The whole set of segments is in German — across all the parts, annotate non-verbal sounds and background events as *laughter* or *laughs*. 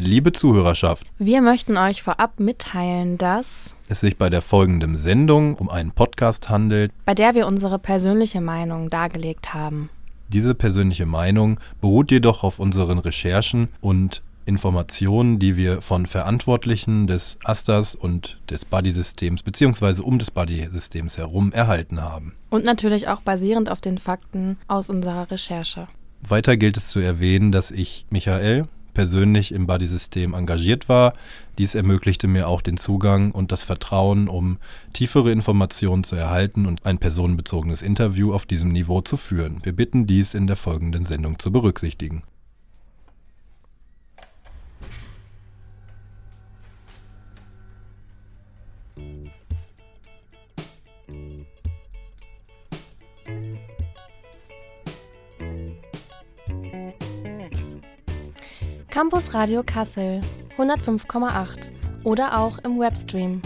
Liebe Zuhörerschaft, Wir möchten euch vorab mitteilen, dass, es sich bei der folgenden Sendung um einen Podcast handelt. bei der wir unsere persönliche Meinung dargelegt haben. Diese persönliche Meinung beruht jedoch auf unseren Recherchen und Informationen, die wir von Verantwortlichen des Asters und des Buddy-Systems bzw. um des Buddy-Systems herum erhalten haben. Und natürlich auch basierend auf den Fakten aus unserer Recherche. Weiter gilt es zu erwähnen, dass ich, Michael, persönlich im Buddy-System engagiert war. Dies ermöglichte mir auch den Zugang und das Vertrauen, um tiefere Informationen zu erhalten und ein personenbezogenes Interview auf diesem Niveau zu führen. Wir bitten dies in der folgenden Sendung zu berücksichtigen. Campus Radio Kassel 105,8 oder auch im Webstream.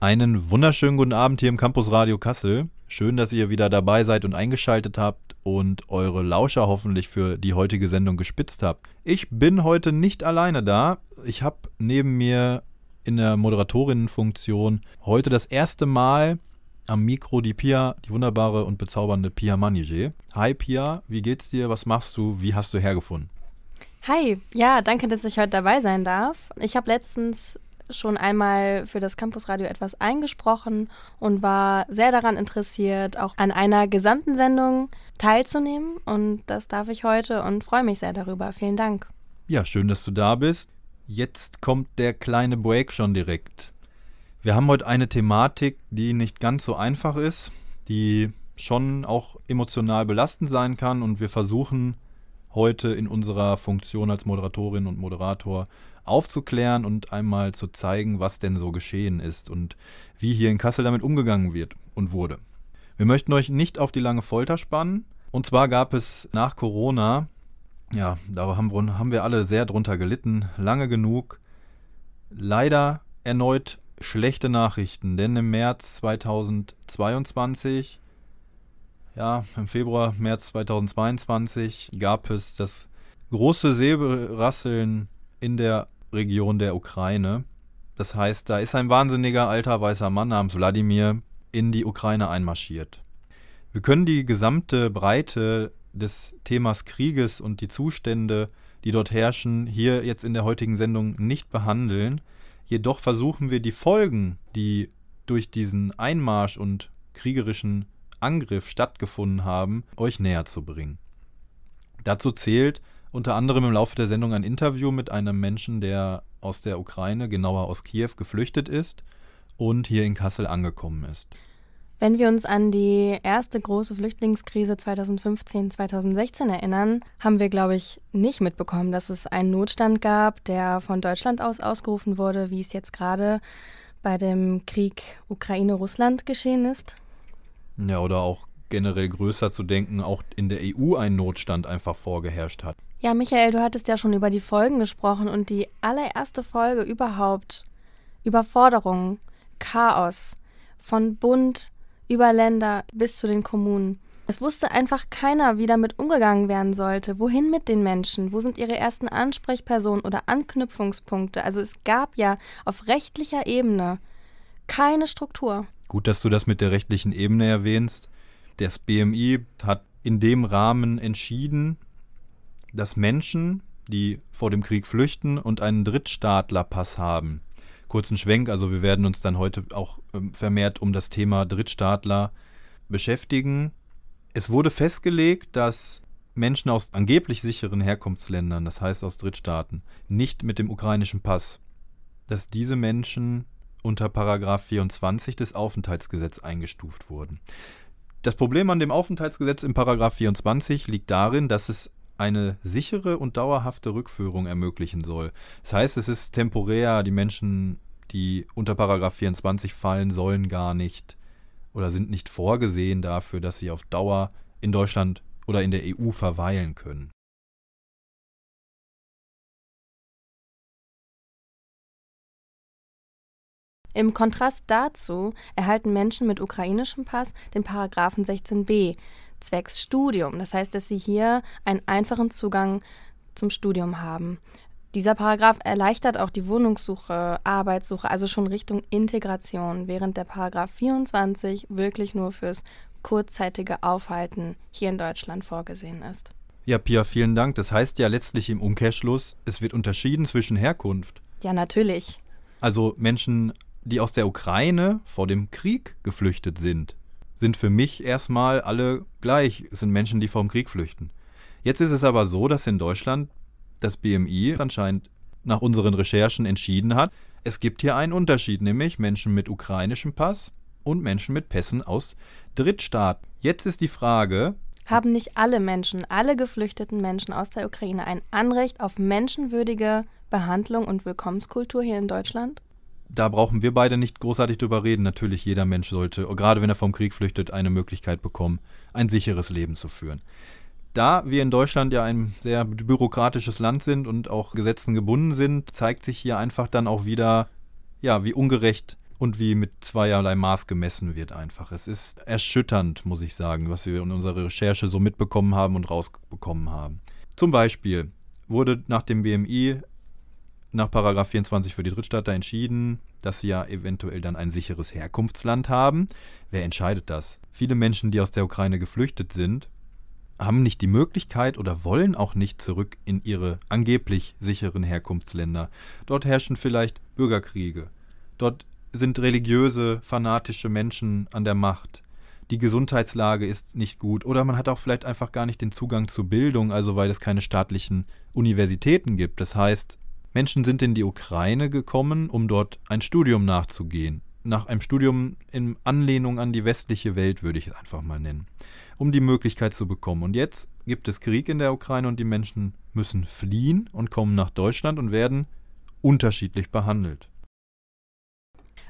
Einen wunderschönen guten Abend hier im Campus Radio Kassel. Schön, dass ihr wieder dabei seid und eingeschaltet habt und eure Lauscher hoffentlich für die heutige Sendung gespitzt habt. Ich bin heute nicht alleine da. Ich habe neben mir in der Moderatorinnenfunktion heute das erste Mal am Mikro die Pia, die wunderbare und bezaubernde Pia Maniger. Hi Pia, wie geht's dir? Was machst du? Wie hast du hergefunden? Hi, ja, danke, dass ich heute dabei sein darf. Ich habe letztens schon einmal für das Campusradio etwas eingesprochen und war sehr daran interessiert, auch an einer gesamten Sendung teilzunehmen. Und das darf ich heute und freue mich sehr darüber. Vielen Dank. Ja, schön, dass du da bist. Jetzt kommt der kleine Break schon direkt. Wir haben heute eine Thematik, die nicht ganz so einfach ist, die schon auch emotional belastend sein kann und wir versuchen heute in unserer Funktion als Moderatorin und Moderator aufzuklären und einmal zu zeigen, was denn so geschehen ist und wie hier in Kassel damit umgegangen wird und wurde. Wir möchten euch nicht auf die lange Folter spannen. Und zwar gab es nach Corona, ja, da haben wir, alle sehr drunter gelitten, lange genug, leider erneut schlechte Nachrichten, denn im März 2022, ja, im Februar, März 2022 gab es das große Säbelrasseln in der Region der Ukraine. Das heißt, da ist ein wahnsinniger alter weißer Mann namens Wladimir in die Ukraine einmarschiert. Wir können die gesamte Breite des Themas Krieges und die Zustände, die dort herrschen, hier jetzt in der heutigen Sendung nicht behandeln. Jedoch versuchen wir die Folgen, die durch diesen Einmarsch und kriegerischen Angriff stattgefunden haben, euch näher zu bringen. Dazu zählt unter anderem im Laufe der Sendung ein Interview mit einem Menschen, der aus der Ukraine, genauer aus Kiew, geflüchtet ist und hier in Kassel angekommen ist. Wenn wir uns an die erste große Flüchtlingskrise 2015-2016 erinnern, haben wir, glaube ich, nicht mitbekommen, dass es einen Notstand gab, der von Deutschland aus ausgerufen wurde, wie es jetzt gerade bei dem Krieg Ukraine-Russland geschehen ist. Ja, oder auch generell größer zu denken, auch in der EU ein Notstand einfach vorgeherrscht hat. Ja, Michael, du hattest ja schon über die Folgen gesprochen und die allererste Folge überhaupt. Überforderung, Chaos, von Bund über Länder bis zu den Kommunen. Es wusste einfach keiner, wie damit umgegangen werden sollte. Wohin mit den Menschen? Wo sind ihre ersten Ansprechpersonen oder Anknüpfungspunkte? Also es gab ja auf rechtlicher Ebene keine Struktur. Gut, dass du das mit der rechtlichen Ebene erwähnst. Das BMI hat in dem Rahmen entschieden, dass Menschen, die vor dem Krieg flüchten und einen Drittstaatlerpass haben, kurzen Schwenk, also wir werden uns dann heute auch ähm, vermehrt um das Thema Drittstaatler beschäftigen. Es wurde festgelegt, dass Menschen aus angeblich sicheren Herkunftsländern, das heißt aus Drittstaaten, nicht mit dem ukrainischen Pass, dass diese Menschen unter Paragraph 24 des Aufenthaltsgesetzes eingestuft wurden. Das Problem an dem Aufenthaltsgesetz im Paragraph 24 liegt darin, dass es eine sichere und dauerhafte Rückführung ermöglichen soll. Das heißt, es ist temporär, die Menschen, die unter Paragraph 24 fallen, sollen gar nicht oder sind nicht vorgesehen dafür, dass sie auf Dauer in Deutschland oder in der EU verweilen können. Im Kontrast dazu erhalten Menschen mit ukrainischem Pass den Paragraphen 16b zwecks Studium. Das heißt, dass sie hier einen einfachen Zugang zum Studium haben. Dieser Paragraph erleichtert auch die Wohnungssuche, Arbeitssuche, also schon Richtung Integration, während der Paragraph 24 wirklich nur fürs kurzzeitige Aufhalten hier in Deutschland vorgesehen ist. Ja, Pia, vielen Dank. Das heißt ja letztlich im Umkehrschluss, es wird unterschieden zwischen Herkunft. Ja, natürlich. Also Menschen, die aus der Ukraine vor dem Krieg geflüchtet sind, sind für mich erstmal alle gleich. Es sind Menschen, die vor dem Krieg flüchten. Jetzt ist es aber so, dass in Deutschland das BMI anscheinend nach unseren Recherchen entschieden hat, es gibt hier einen Unterschied, nämlich Menschen mit ukrainischem Pass und Menschen mit Pässen aus Drittstaaten. Jetzt ist die Frage, haben nicht alle Menschen, alle geflüchteten Menschen aus der Ukraine ein Anrecht auf menschenwürdige Behandlung und Willkommenskultur hier in Deutschland? Da brauchen wir beide nicht großartig drüber reden. Natürlich, jeder Mensch sollte, gerade wenn er vom Krieg flüchtet, eine Möglichkeit bekommen, ein sicheres Leben zu führen. Da wir in Deutschland ja ein sehr bürokratisches Land sind und auch Gesetzen gebunden sind, zeigt sich hier einfach dann auch wieder, ja, wie ungerecht und wie mit zweierlei Maß gemessen wird einfach. Es ist erschütternd, muss ich sagen, was wir in unserer Recherche so mitbekommen haben und rausbekommen haben. Zum Beispiel wurde nach dem BMI nach Paragraph 24 für die Drittstaater entschieden, dass sie ja eventuell dann ein sicheres Herkunftsland haben. Wer entscheidet das? Viele Menschen, die aus der Ukraine geflüchtet sind, haben nicht die Möglichkeit oder wollen auch nicht zurück in ihre angeblich sicheren Herkunftsländer. Dort herrschen vielleicht Bürgerkriege. Dort sind religiöse, fanatische Menschen an der Macht. Die Gesundheitslage ist nicht gut oder man hat auch vielleicht einfach gar nicht den Zugang zur Bildung, also weil es keine staatlichen Universitäten gibt. Das heißt, Menschen sind in die Ukraine gekommen, um dort ein Studium nachzugehen. Nach einem Studium in Anlehnung an die westliche Welt würde ich es einfach mal nennen, um die Möglichkeit zu bekommen. Und jetzt gibt es Krieg in der Ukraine und die Menschen müssen fliehen und kommen nach Deutschland und werden unterschiedlich behandelt.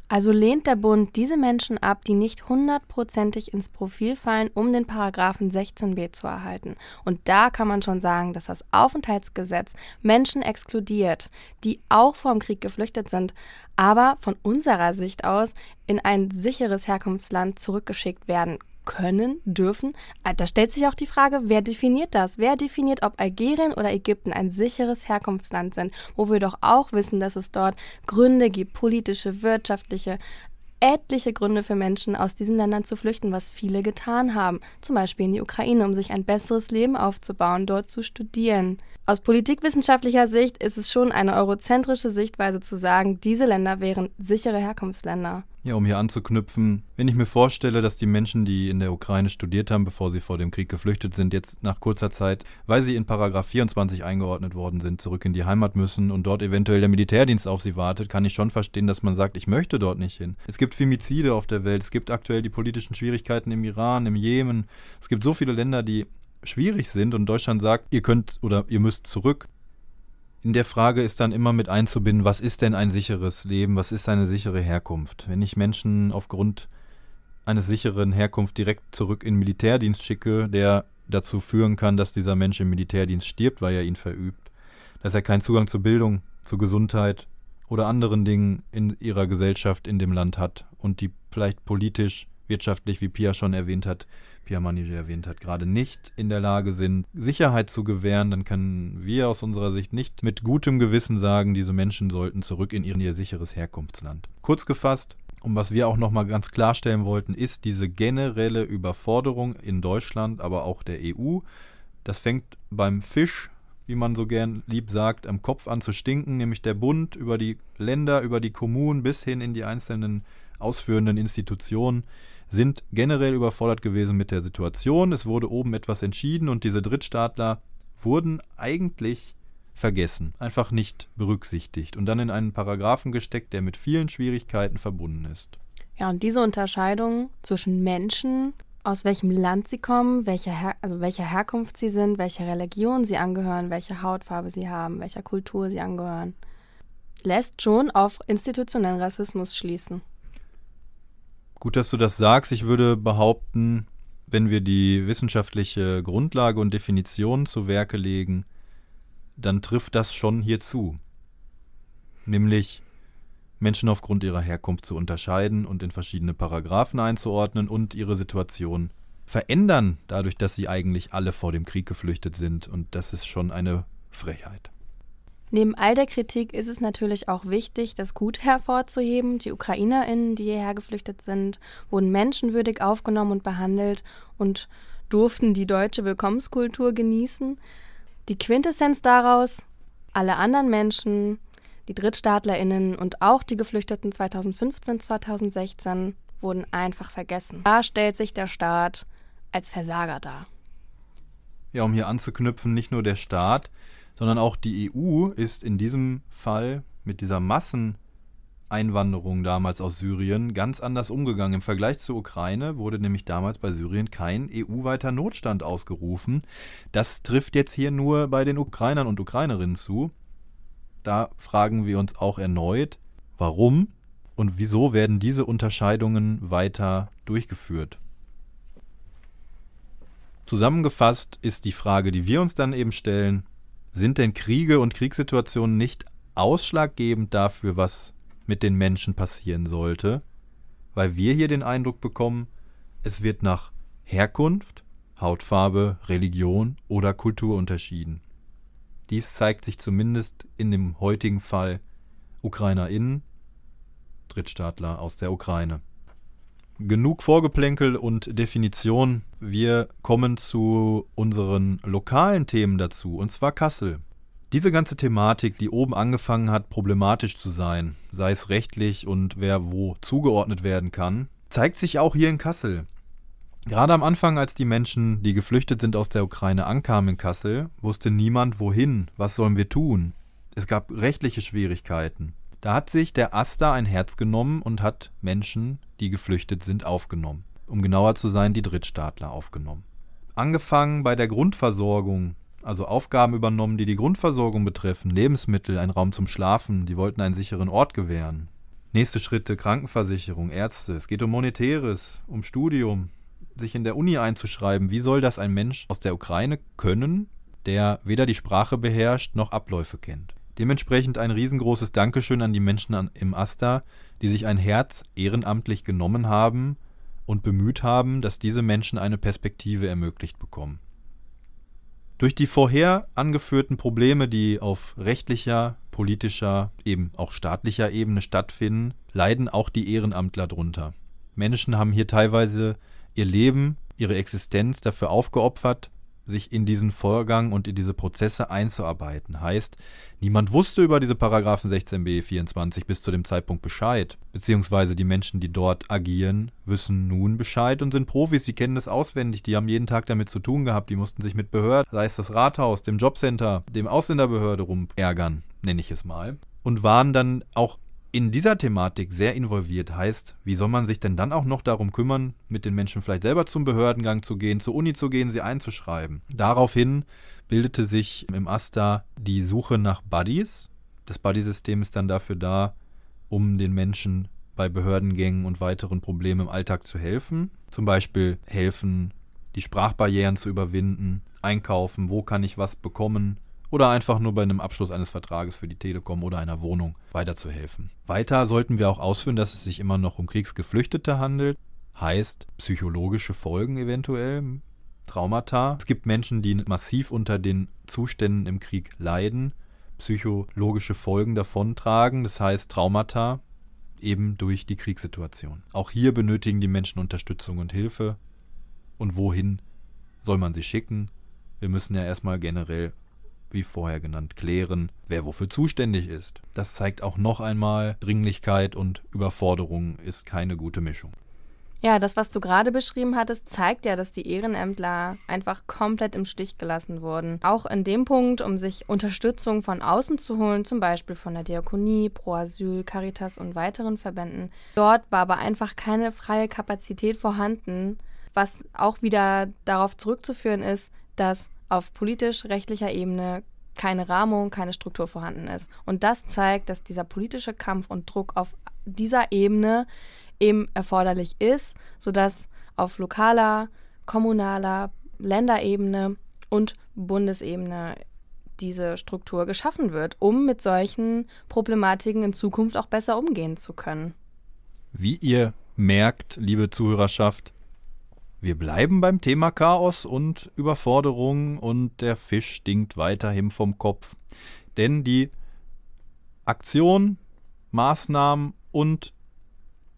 Also lehnt der Bund diese Menschen ab, die nicht hundertprozentig ins Profil fallen, um den Paragraphen 16b zu erhalten. Und da kann man schon sagen, dass das Aufenthaltsgesetz Menschen exkludiert, die auch vor dem Krieg geflüchtet sind, aber von unserer Sicht aus in ein sicheres Herkunftsland zurückgeschickt werden können, dürfen. Äh, da stellt sich auch die Frage, wer definiert das? Wer definiert, ob Algerien oder Ägypten ein sicheres Herkunftsland sind, wo wir doch auch wissen, dass es dort Gründe gibt, politische, wirtschaftliche, etliche Gründe für Menschen aus diesen Ländern zu flüchten, was viele getan haben, zum Beispiel in die Ukraine, um sich ein besseres Leben aufzubauen, dort zu studieren. Aus politikwissenschaftlicher Sicht ist es schon eine eurozentrische Sichtweise zu sagen, diese Länder wären sichere Herkunftsländer. Ja, um hier anzuknüpfen, wenn ich mir vorstelle, dass die Menschen, die in der Ukraine studiert haben, bevor sie vor dem Krieg geflüchtet sind, jetzt nach kurzer Zeit, weil sie in Paragraph 24 eingeordnet worden sind, zurück in die Heimat müssen und dort eventuell der Militärdienst auf sie wartet, kann ich schon verstehen, dass man sagt, ich möchte dort nicht hin. Es gibt Femizide auf der Welt, es gibt aktuell die politischen Schwierigkeiten im Iran, im Jemen. Es gibt so viele Länder, die schwierig sind und Deutschland sagt, ihr könnt oder ihr müsst zurück in der Frage ist dann immer mit einzubinden, was ist denn ein sicheres Leben, was ist eine sichere Herkunft? Wenn ich Menschen aufgrund eines sicheren Herkunft direkt zurück in Militärdienst schicke, der dazu führen kann, dass dieser Mensch im Militärdienst stirbt, weil er ihn verübt, dass er keinen Zugang zur Bildung, zur Gesundheit oder anderen Dingen in ihrer Gesellschaft in dem Land hat und die vielleicht politisch, wirtschaftlich, wie Pia schon erwähnt hat, Pia Manige erwähnt hat, gerade nicht in der Lage sind, Sicherheit zu gewähren, dann können wir aus unserer Sicht nicht mit gutem Gewissen sagen, diese Menschen sollten zurück in ihr, sicheres Herkunftsland. Kurz gefasst, um was wir auch nochmal ganz klarstellen wollten, ist diese generelle Überforderung in Deutschland, aber auch der EU. Das fängt beim Fisch, wie man so gern lieb sagt, am Kopf an zu stinken, nämlich der Bund über die Länder, über die Kommunen bis hin in die einzelnen ausführenden Institutionen sind generell überfordert gewesen mit der Situation. Es wurde oben etwas entschieden und diese Drittstaatler wurden eigentlich vergessen, einfach nicht berücksichtigt und dann in einen Paragraphen gesteckt, der mit vielen Schwierigkeiten verbunden ist. Ja, und diese Unterscheidung zwischen Menschen, aus welchem Land sie kommen, welcher, Her also welcher Herkunft sie sind, welcher Religion sie angehören, welche Hautfarbe sie haben, welcher Kultur sie angehören, lässt schon auf institutionellen Rassismus schließen. Gut, dass du das sagst. Ich würde behaupten, wenn wir die wissenschaftliche Grundlage und Definition zu Werke legen, dann trifft das schon hier zu. Nämlich Menschen aufgrund ihrer Herkunft zu unterscheiden und in verschiedene Paragraphen einzuordnen und ihre Situation verändern, dadurch, dass sie eigentlich alle vor dem Krieg geflüchtet sind. Und das ist schon eine Frechheit. Neben all der Kritik ist es natürlich auch wichtig, das Gut hervorzuheben. Die UkrainerInnen, die hierher geflüchtet sind, wurden menschenwürdig aufgenommen und behandelt und durften die deutsche Willkommenskultur genießen. Die Quintessenz daraus, alle anderen Menschen, die DrittstaatlerInnen und auch die Geflüchteten 2015, 2016 wurden einfach vergessen. Da stellt sich der Staat als Versager dar. Ja, um hier anzuknüpfen, nicht nur der Staat, sondern auch die EU ist in diesem Fall mit dieser Masseneinwanderung damals aus Syrien ganz anders umgegangen. Im Vergleich zur Ukraine wurde nämlich damals bei Syrien kein EU-weiter Notstand ausgerufen. Das trifft jetzt hier nur bei den Ukrainern und Ukrainerinnen zu. Da fragen wir uns auch erneut, warum und wieso werden diese Unterscheidungen weiter durchgeführt. Zusammengefasst ist die Frage, die wir uns dann eben stellen, sind denn Kriege und Kriegssituationen nicht ausschlaggebend dafür, was mit den Menschen passieren sollte? Weil wir hier den Eindruck bekommen, es wird nach Herkunft, Hautfarbe, Religion oder Kultur unterschieden. Dies zeigt sich zumindest in dem heutigen Fall UkrainerInnen, Drittstaatler aus der Ukraine. Genug Vorgeplänkel und Definition. Wir kommen zu unseren lokalen Themen dazu, und zwar Kassel. Diese ganze Thematik, die oben angefangen hat, problematisch zu sein, sei es rechtlich und wer wo zugeordnet werden kann, zeigt sich auch hier in Kassel. Gerade am Anfang, als die Menschen, die geflüchtet sind aus der Ukraine, ankamen in Kassel, wusste niemand wohin, was sollen wir tun. Es gab rechtliche Schwierigkeiten. Da hat sich der Asta ein Herz genommen und hat Menschen, die geflüchtet sind, aufgenommen. Um genauer zu sein, die Drittstaatler aufgenommen. Angefangen bei der Grundversorgung, also Aufgaben übernommen, die die Grundversorgung betreffen, Lebensmittel, ein Raum zum Schlafen, die wollten einen sicheren Ort gewähren. Nächste Schritte, Krankenversicherung, Ärzte, es geht um Monetäres, um Studium, sich in der Uni einzuschreiben, wie soll das ein Mensch aus der Ukraine können, der weder die Sprache beherrscht noch Abläufe kennt. Dementsprechend ein riesengroßes Dankeschön an die Menschen an, im Asta, die sich ein Herz ehrenamtlich genommen haben und bemüht haben, dass diese Menschen eine Perspektive ermöglicht bekommen. Durch die vorher angeführten Probleme, die auf rechtlicher, politischer, eben auch staatlicher Ebene stattfinden, leiden auch die Ehrenamtler drunter. Menschen haben hier teilweise ihr Leben, ihre Existenz dafür aufgeopfert, sich in diesen Vorgang und in diese Prozesse einzuarbeiten. Heißt, niemand wusste über diese Paragraphen 16b 24 bis zu dem Zeitpunkt Bescheid. Beziehungsweise die Menschen, die dort agieren, wissen nun Bescheid und sind Profis, die kennen das auswendig, die haben jeden Tag damit zu tun gehabt, die mussten sich mit Behörden, sei es das Rathaus, dem Jobcenter, dem Ausländerbehörde rumärgern, nenne ich es mal. Und waren dann auch in dieser Thematik sehr involviert heißt, wie soll man sich denn dann auch noch darum kümmern, mit den Menschen vielleicht selber zum Behördengang zu gehen, zur Uni zu gehen, sie einzuschreiben? Daraufhin bildete sich im AStA die Suche nach Buddies. Das Buddy-System ist dann dafür da, um den Menschen bei Behördengängen und weiteren Problemen im Alltag zu helfen. Zum Beispiel helfen, die Sprachbarrieren zu überwinden, einkaufen, wo kann ich was bekommen, oder einfach nur bei einem Abschluss eines Vertrages für die Telekom oder einer Wohnung weiterzuhelfen. Weiter sollten wir auch ausführen, dass es sich immer noch um Kriegsgeflüchtete handelt, heißt psychologische Folgen eventuell, Traumata. Es gibt Menschen, die massiv unter den Zuständen im Krieg leiden, psychologische Folgen davontragen, das heißt Traumata eben durch die Kriegssituation. Auch hier benötigen die Menschen Unterstützung und Hilfe. Und wohin soll man sie schicken? Wir müssen ja erstmal generell wie vorher genannt, klären, wer wofür zuständig ist. Das zeigt auch noch einmal, Dringlichkeit und Überforderung ist keine gute Mischung. Ja, das, was du gerade beschrieben hattest, zeigt ja, dass die Ehrenämtler einfach komplett im Stich gelassen wurden. Auch in dem Punkt, um sich Unterstützung von außen zu holen, zum Beispiel von der Diakonie, Pro Asyl, Caritas und weiteren Verbänden. Dort war aber einfach keine freie Kapazität vorhanden, was auch wieder darauf zurückzuführen ist, dass auf politisch-rechtlicher Ebene keine Rahmung, keine Struktur vorhanden ist. Und das zeigt, dass dieser politische Kampf und Druck auf dieser Ebene eben erforderlich ist, sodass auf lokaler, kommunaler, Länderebene und Bundesebene diese Struktur geschaffen wird, um mit solchen Problematiken in Zukunft auch besser umgehen zu können. Wie ihr merkt, liebe Zuhörerschaft, wir bleiben beim Thema Chaos und Überforderung und der Fisch stinkt weiterhin vom Kopf. Denn die Aktion, Maßnahmen und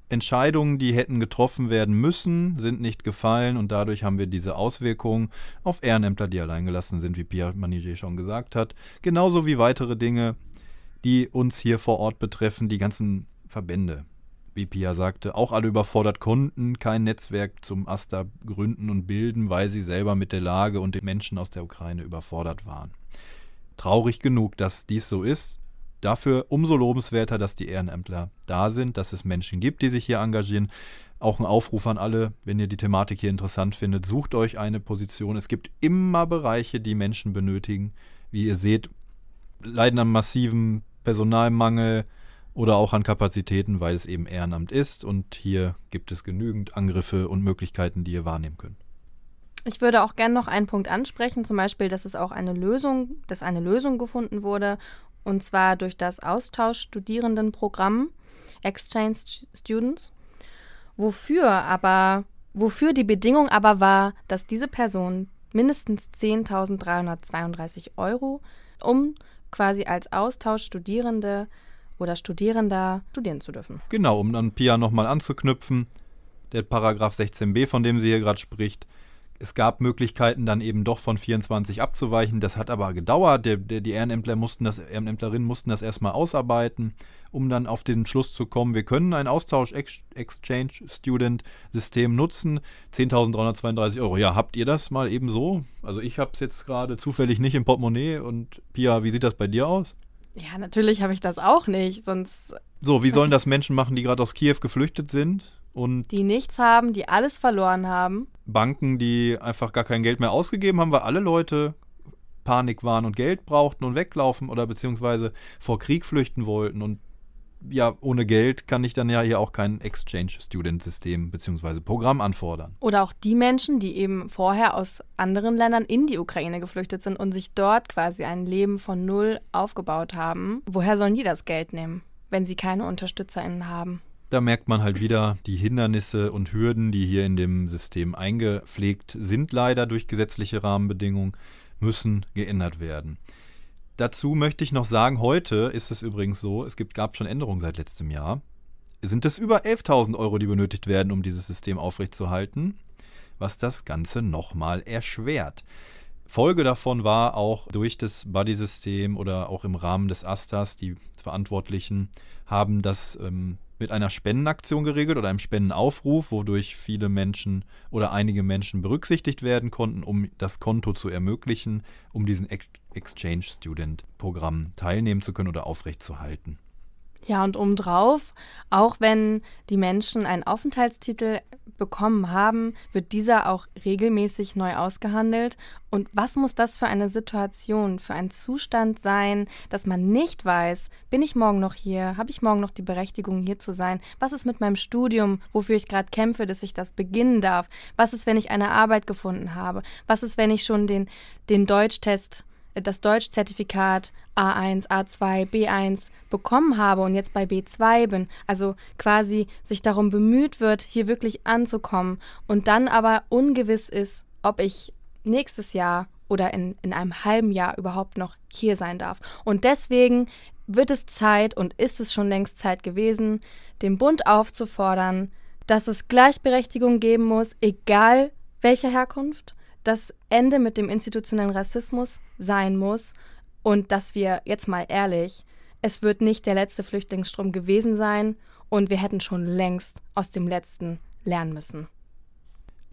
Entscheidungen, die hätten getroffen werden müssen, sind nicht gefallen und dadurch haben wir diese Auswirkungen auf Ehrenämter, die alleingelassen sind, wie Pierre Maniger schon gesagt hat. Genauso wie weitere Dinge, die uns hier vor Ort betreffen, die ganzen Verbände, wie Pia sagte, auch alle überfordert konnten kein Netzwerk zum AStA gründen und bilden, weil sie selber mit der Lage und den Menschen aus der Ukraine überfordert waren. Traurig genug, dass dies so ist. Dafür umso lobenswerter, dass die Ehrenämtler da sind, dass es Menschen gibt, die sich hier engagieren. Auch ein Aufruf an alle, wenn ihr die Thematik hier interessant findet, sucht euch eine Position. Es gibt immer Bereiche, die Menschen benötigen. Wie ihr seht, leiden an massivem Personalmangel, oder auch an Kapazitäten, weil es eben Ehrenamt ist und hier gibt es genügend Angriffe und Möglichkeiten, die ihr wahrnehmen könnt. Ich würde auch gerne noch einen Punkt ansprechen, zum Beispiel, dass es auch eine Lösung, dass eine Lösung gefunden wurde, und zwar durch das Austauschstudierendenprogramm Exchange Students, wofür aber, wofür die Bedingung aber war, dass diese Person mindestens 10.332 Euro, um quasi als Austauschstudierende oder Studierender studieren zu dürfen. Genau, um dann Pia nochmal anzuknüpfen, der Paragraph 16b, von dem sie hier gerade spricht. Es gab Möglichkeiten, dann eben doch von 24 abzuweichen. Das hat aber gedauert. Der, der, die Ehrenämtler mussten das, Ehrenämtlerinnen mussten das erstmal ausarbeiten, um dann auf den Schluss zu kommen, wir können ein Austausch-Exchange-Student-System nutzen. 10.332 Euro. Ja, habt ihr das mal eben so? Also ich habe es jetzt gerade zufällig nicht im Portemonnaie. Und Pia, wie sieht das bei dir aus? Ja, natürlich habe ich das auch nicht, sonst. So, wie sollen das Menschen machen, die gerade aus Kiew geflüchtet sind? Und die nichts haben, die alles verloren haben. Banken, die einfach gar kein Geld mehr ausgegeben haben, weil alle Leute Panik waren und Geld brauchten und weglaufen oder beziehungsweise vor Krieg flüchten wollten und ja, ohne Geld kann ich dann ja hier auch kein Exchange-Student-System bzw. Programm anfordern. Oder auch die Menschen, die eben vorher aus anderen Ländern in die Ukraine geflüchtet sind und sich dort quasi ein Leben von Null aufgebaut haben. Woher sollen die das Geld nehmen, wenn sie keine UnterstützerInnen haben? Da merkt man halt wieder die Hindernisse und Hürden, die hier in dem System eingepflegt sind, leider durch gesetzliche Rahmenbedingungen, müssen geändert werden. Dazu möchte ich noch sagen, heute ist es übrigens so, es gibt, gab schon Änderungen seit letztem Jahr. Sind es über 11.000 Euro, die benötigt werden, um dieses System aufrechtzuerhalten, was das Ganze nochmal erschwert. Folge davon war auch durch das Buddy-System oder auch im Rahmen des Astas, die Verantwortlichen haben das ähm, mit einer Spendenaktion geregelt oder einem Spendenaufruf, wodurch viele Menschen oder einige Menschen berücksichtigt werden konnten, um das Konto zu ermöglichen, um diesen Exchange Student Programm teilnehmen zu können oder aufrechtzuerhalten. Ja, und obendrauf, auch wenn die Menschen einen Aufenthaltstitel bekommen haben, wird dieser auch regelmäßig neu ausgehandelt. Und was muss das für eine Situation, für einen Zustand sein, dass man nicht weiß, bin ich morgen noch hier, habe ich morgen noch die Berechtigung hier zu sein, was ist mit meinem Studium, wofür ich gerade kämpfe, dass ich das beginnen darf, was ist, wenn ich eine Arbeit gefunden habe, was ist, wenn ich schon den, den Deutschtest das Deutschzertifikat A1, A2, B1 bekommen habe und jetzt bei B2 bin, also quasi sich darum bemüht wird, hier wirklich anzukommen. Und dann aber ungewiss ist, ob ich nächstes Jahr oder in, in einem halben Jahr überhaupt noch hier sein darf. Und deswegen wird es Zeit und ist es schon längst Zeit gewesen, den Bund aufzufordern, dass es Gleichberechtigung geben muss, egal welcher Herkunft, das Ende mit dem institutionellen Rassismus sein muss und dass wir jetzt mal ehrlich, es wird nicht der letzte Flüchtlingsstrom gewesen sein und wir hätten schon längst aus dem letzten lernen müssen.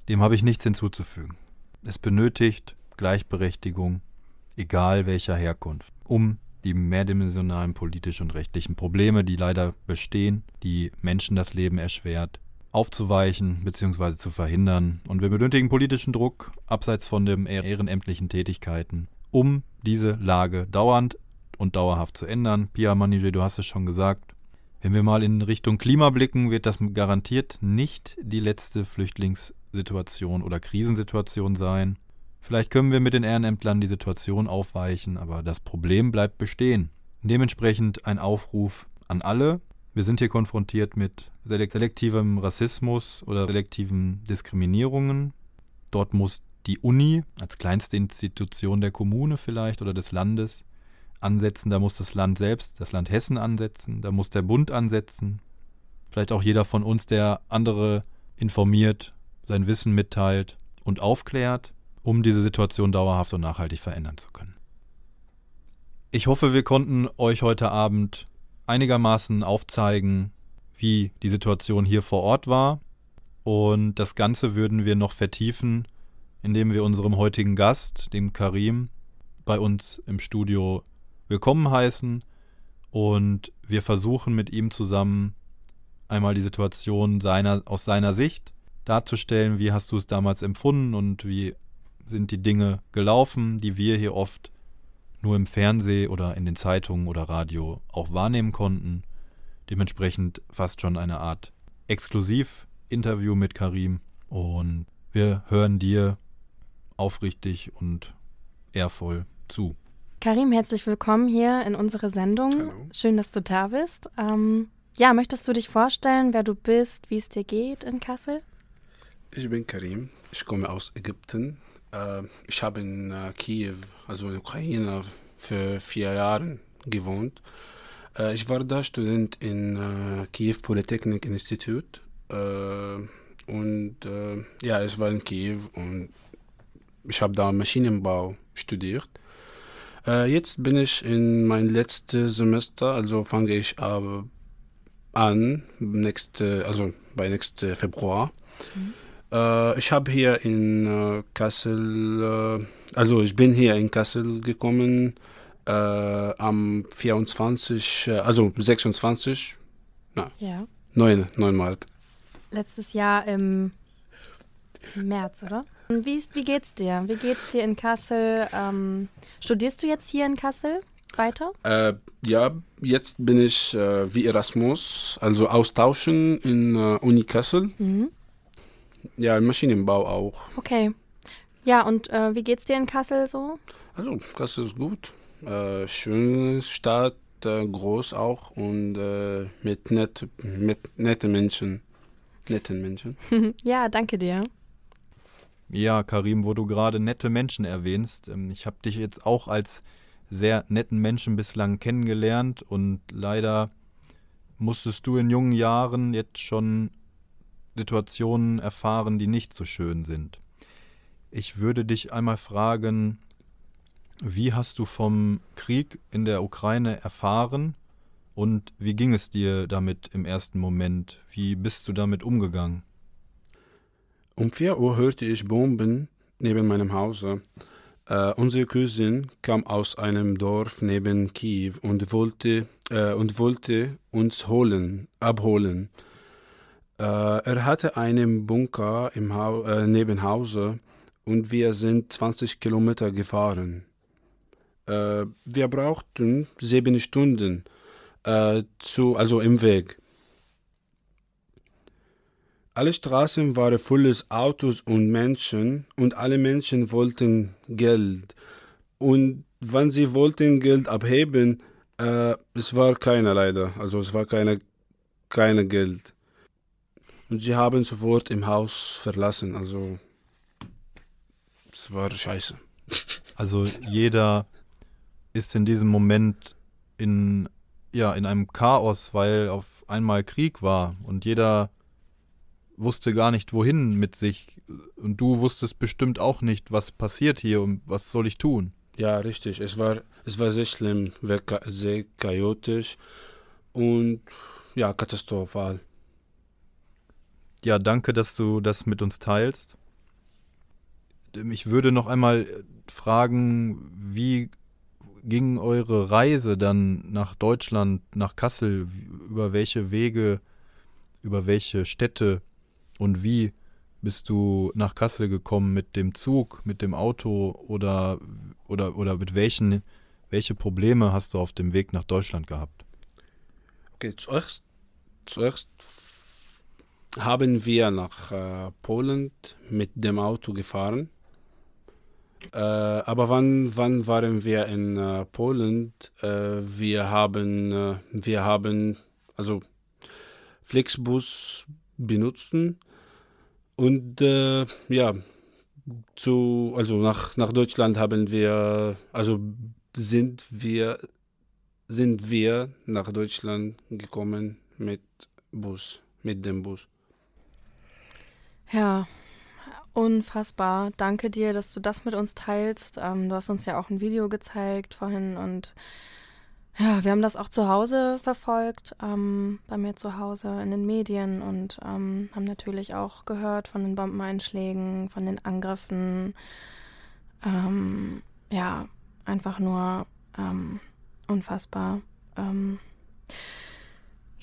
Dem habe ich nichts hinzuzufügen. Es benötigt Gleichberechtigung, egal welcher Herkunft, um die mehrdimensionalen politischen und rechtlichen Probleme, die leider bestehen, die Menschen das Leben erschwert, aufzuweichen bzw. zu verhindern. Und wir benötigen politischen Druck abseits von den ehrenämtlichen Tätigkeiten, um diese Lage dauernd und dauerhaft zu ändern. Pia Manile, du hast es schon gesagt. Wenn wir mal in Richtung Klima blicken, wird das garantiert nicht die letzte Flüchtlingssituation oder Krisensituation sein. Vielleicht können wir mit den Ehrenämtlern die Situation aufweichen, aber das Problem bleibt bestehen. Dementsprechend ein Aufruf an alle. Wir sind hier konfrontiert mit selektivem Rassismus oder selektiven Diskriminierungen. Dort muss die Uni als kleinste Institution der Kommune vielleicht oder des Landes ansetzen. Da muss das Land selbst, das Land Hessen ansetzen. Da muss der Bund ansetzen. Vielleicht auch jeder von uns, der andere informiert, sein Wissen mitteilt und aufklärt, um diese Situation dauerhaft und nachhaltig verändern zu können. Ich hoffe, wir konnten euch heute Abend einigermaßen aufzeigen, wie die Situation hier vor Ort war. Und das Ganze würden wir noch vertiefen, indem wir unserem heutigen Gast, dem Karim, bei uns im Studio willkommen heißen und wir versuchen mit ihm zusammen einmal die Situation seiner, aus seiner Sicht darzustellen. Wie hast du es damals empfunden und wie sind die Dinge gelaufen, die wir hier oft nur im Fernsehen oder in den Zeitungen oder Radio auch wahrnehmen konnten. Dementsprechend fast schon eine Art Exklusiv-Interview mit Karim. Und wir hören dir aufrichtig und ehrvoll zu. Karim, herzlich willkommen hier in unsere Sendung. Hallo. Schön, dass du da bist. Ähm, ja, möchtest du dich vorstellen, wer du bist, wie es dir geht in Kassel? Ich bin Karim, ich komme aus Ägypten. Äh, ich habe in äh, Kiew, also in Ukraine, für vier Jahre gewohnt. Äh, ich war da Student in Kiew Polytechnic Institute. und ja, ich war in Kiew und ich habe da Maschinenbau studiert. jetzt bin ich in mein letztes Semester, also fange ich an, nächste, also bei nächstem Februar. Mhm. Äh, ich habe hier in äh, Kassel, äh, also ich bin hier in Kassel gekommen äh, am 24, äh, also 26, na, ja. 9, 9 März. Letztes Jahr im März, oder? Wie, wie geht's dir? Wie geht's dir in Kassel? Ähm, studierst du jetzt hier in Kassel weiter? Äh, ja, jetzt bin ich äh, wie Erasmus, also austauschen in äh, Uni Kassel. Mhm. Ja, im Maschinenbau auch. Okay. Ja, und äh, wie geht's dir in Kassel so? Also, Kassel ist gut. Äh, schöne Stadt, äh, groß auch und äh, mit, net, mit netten Menschen. Netten Menschen. *laughs* ja, danke dir. Ja, Karim, wo du gerade nette Menschen erwähnst, ähm, ich habe dich jetzt auch als sehr netten Menschen bislang kennengelernt und leider musstest du in jungen Jahren jetzt schon Situationen erfahren, die nicht so schön sind. Ich würde dich einmal fragen, wie hast du vom Krieg in der Ukraine erfahren und wie ging es dir damit im ersten Moment? Wie bist du damit umgegangen? Um 4 Uhr hörte ich Bomben neben meinem Hause. Äh, unsere Cousin kam aus einem Dorf neben Kiew und wollte, äh, und wollte uns holen, abholen. Äh, er hatte einen Bunker im ha äh, neben Hause und wir sind 20 Kilometer gefahren. Äh, wir brauchten sieben Stunden äh, zu, also im Weg. Alle Straßen waren volles Autos und Menschen und alle Menschen wollten Geld. Und wenn sie wollten Geld abheben, äh, es war keiner leider. Also es war keine, keine Geld. Und sie haben sofort im Haus verlassen. Also es war scheiße. Also jeder ist in diesem Moment in, ja, in einem Chaos, weil auf einmal Krieg war und jeder wusste gar nicht, wohin mit sich. Und du wusstest bestimmt auch nicht, was passiert hier und was soll ich tun. Ja, richtig. Es war, es war sehr schlimm, sehr chaotisch und ja, katastrophal. Ja, danke, dass du das mit uns teilst. Ich würde noch einmal äh, fragen, wie ging eure Reise dann nach Deutschland, nach Kassel? Über welche Wege, über welche Städte und wie bist du nach Kassel gekommen? Mit dem Zug, mit dem Auto oder, oder, oder mit welchen, welche Probleme hast du auf dem Weg nach Deutschland gehabt? Okay, zuerst, zuerst haben wir nach äh, Polen mit dem Auto gefahren. Äh, aber wann, wann waren wir in äh, Polen? Äh, wir haben, äh, wir haben also Flixbus benutzen und äh, ja, zu, also nach, nach Deutschland haben wir, also sind wir, sind wir nach Deutschland gekommen mit Bus, mit dem Bus. Ja, unfassbar. Danke dir, dass du das mit uns teilst. Ähm, du hast uns ja auch ein Video gezeigt vorhin und ja, wir haben das auch zu Hause verfolgt, ähm, bei mir zu Hause in den Medien und ähm, haben natürlich auch gehört von den Bombeneinschlägen, von den Angriffen. Ähm, ja, einfach nur ähm, unfassbar.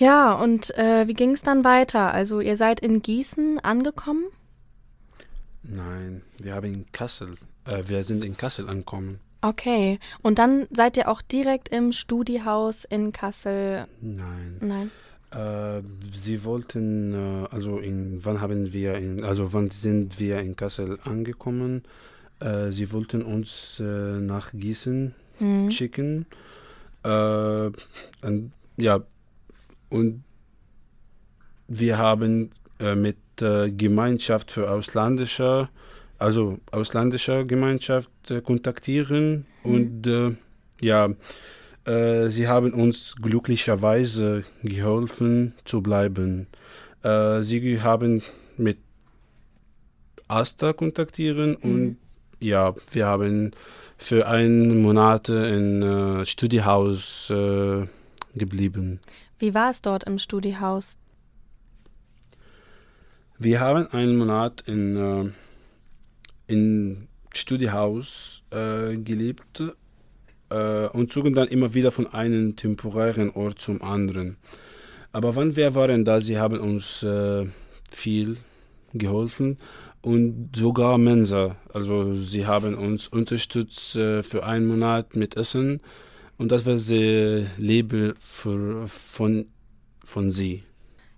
Ja, und äh, wie ging es dann weiter? Also ihr seid in Gießen angekommen? Nein, wir haben in Kassel, äh, wir sind in Kassel angekommen. Okay, und dann seid ihr auch direkt im Studiehaus in Kassel? Nein. Nein. Äh, sie wollten, äh, also in, wann haben wir, in, also wann sind wir in Kassel angekommen? Äh, sie wollten uns nach Gießen Hm. schicken. Und, ja, und wir haben äh, mit äh, Gemeinschaft für ausländische, also ausländischer Gemeinschaft äh, kontaktieren und äh, ja, äh, sie haben uns glücklicherweise geholfen zu bleiben. Sie haben mit Asta kontaktieren und ja, wir haben für einen Monat in äh, Studiehaus geblieben. Wie war es dort im Studiehaus? Wir haben einen Monat in, äh, in Studiehaus äh, gelebt äh, und zogen dann immer wieder von einem temporären Ort zum anderen. Aber wann wir waren da, sie haben uns äh, viel geholfen und sogar Mensa. Also sie haben uns unterstützt äh, für einen Monat mit Essen und das war sehr Liebe für, von, von sie.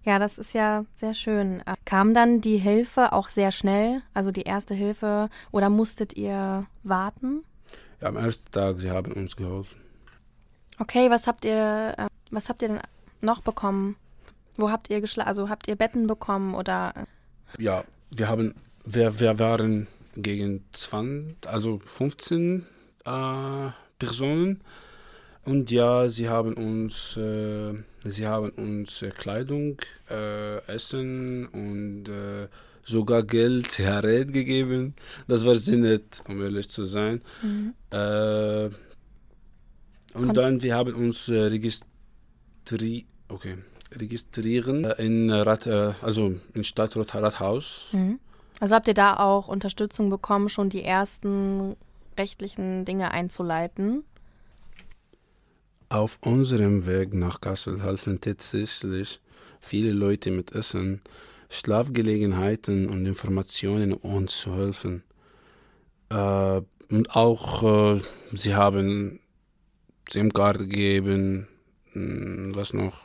Ja, das ist ja sehr schön. Kam dann die Hilfe auch sehr schnell, also die erste Hilfe, oder musstet ihr warten? Ja, am ersten Tag, sie haben uns geholfen. Okay, was habt ihr, äh, was habt ihr denn noch bekommen? Wo habt ihr geschlafen? Also habt ihr Betten bekommen oder? Ja, wir haben, wir, wir waren gegen 20, also 15 äh, Personen. Und ja, sie haben uns, äh, sie haben uns äh, Kleidung, äh, Essen und äh, sogar Geld, *laughs* Zigaret gegeben. Das war sehr nett, um ehrlich zu sein. Äh, und Kon- dann, wir haben uns äh, registri okay, registrieren in Rat, also in Stadt Rathaus. Mhm. Also habt ihr da auch Unterstützung bekommen, schon die ersten rechtlichen Dinge einzuleiten? Auf unserem Weg nach Kassel halfen tatsächlich viele Leute mit Essen, Schlafgelegenheiten und Informationen, um uns zu helfen. Äh, und auch äh, sie haben SIM-Card gegeben, mh, was noch?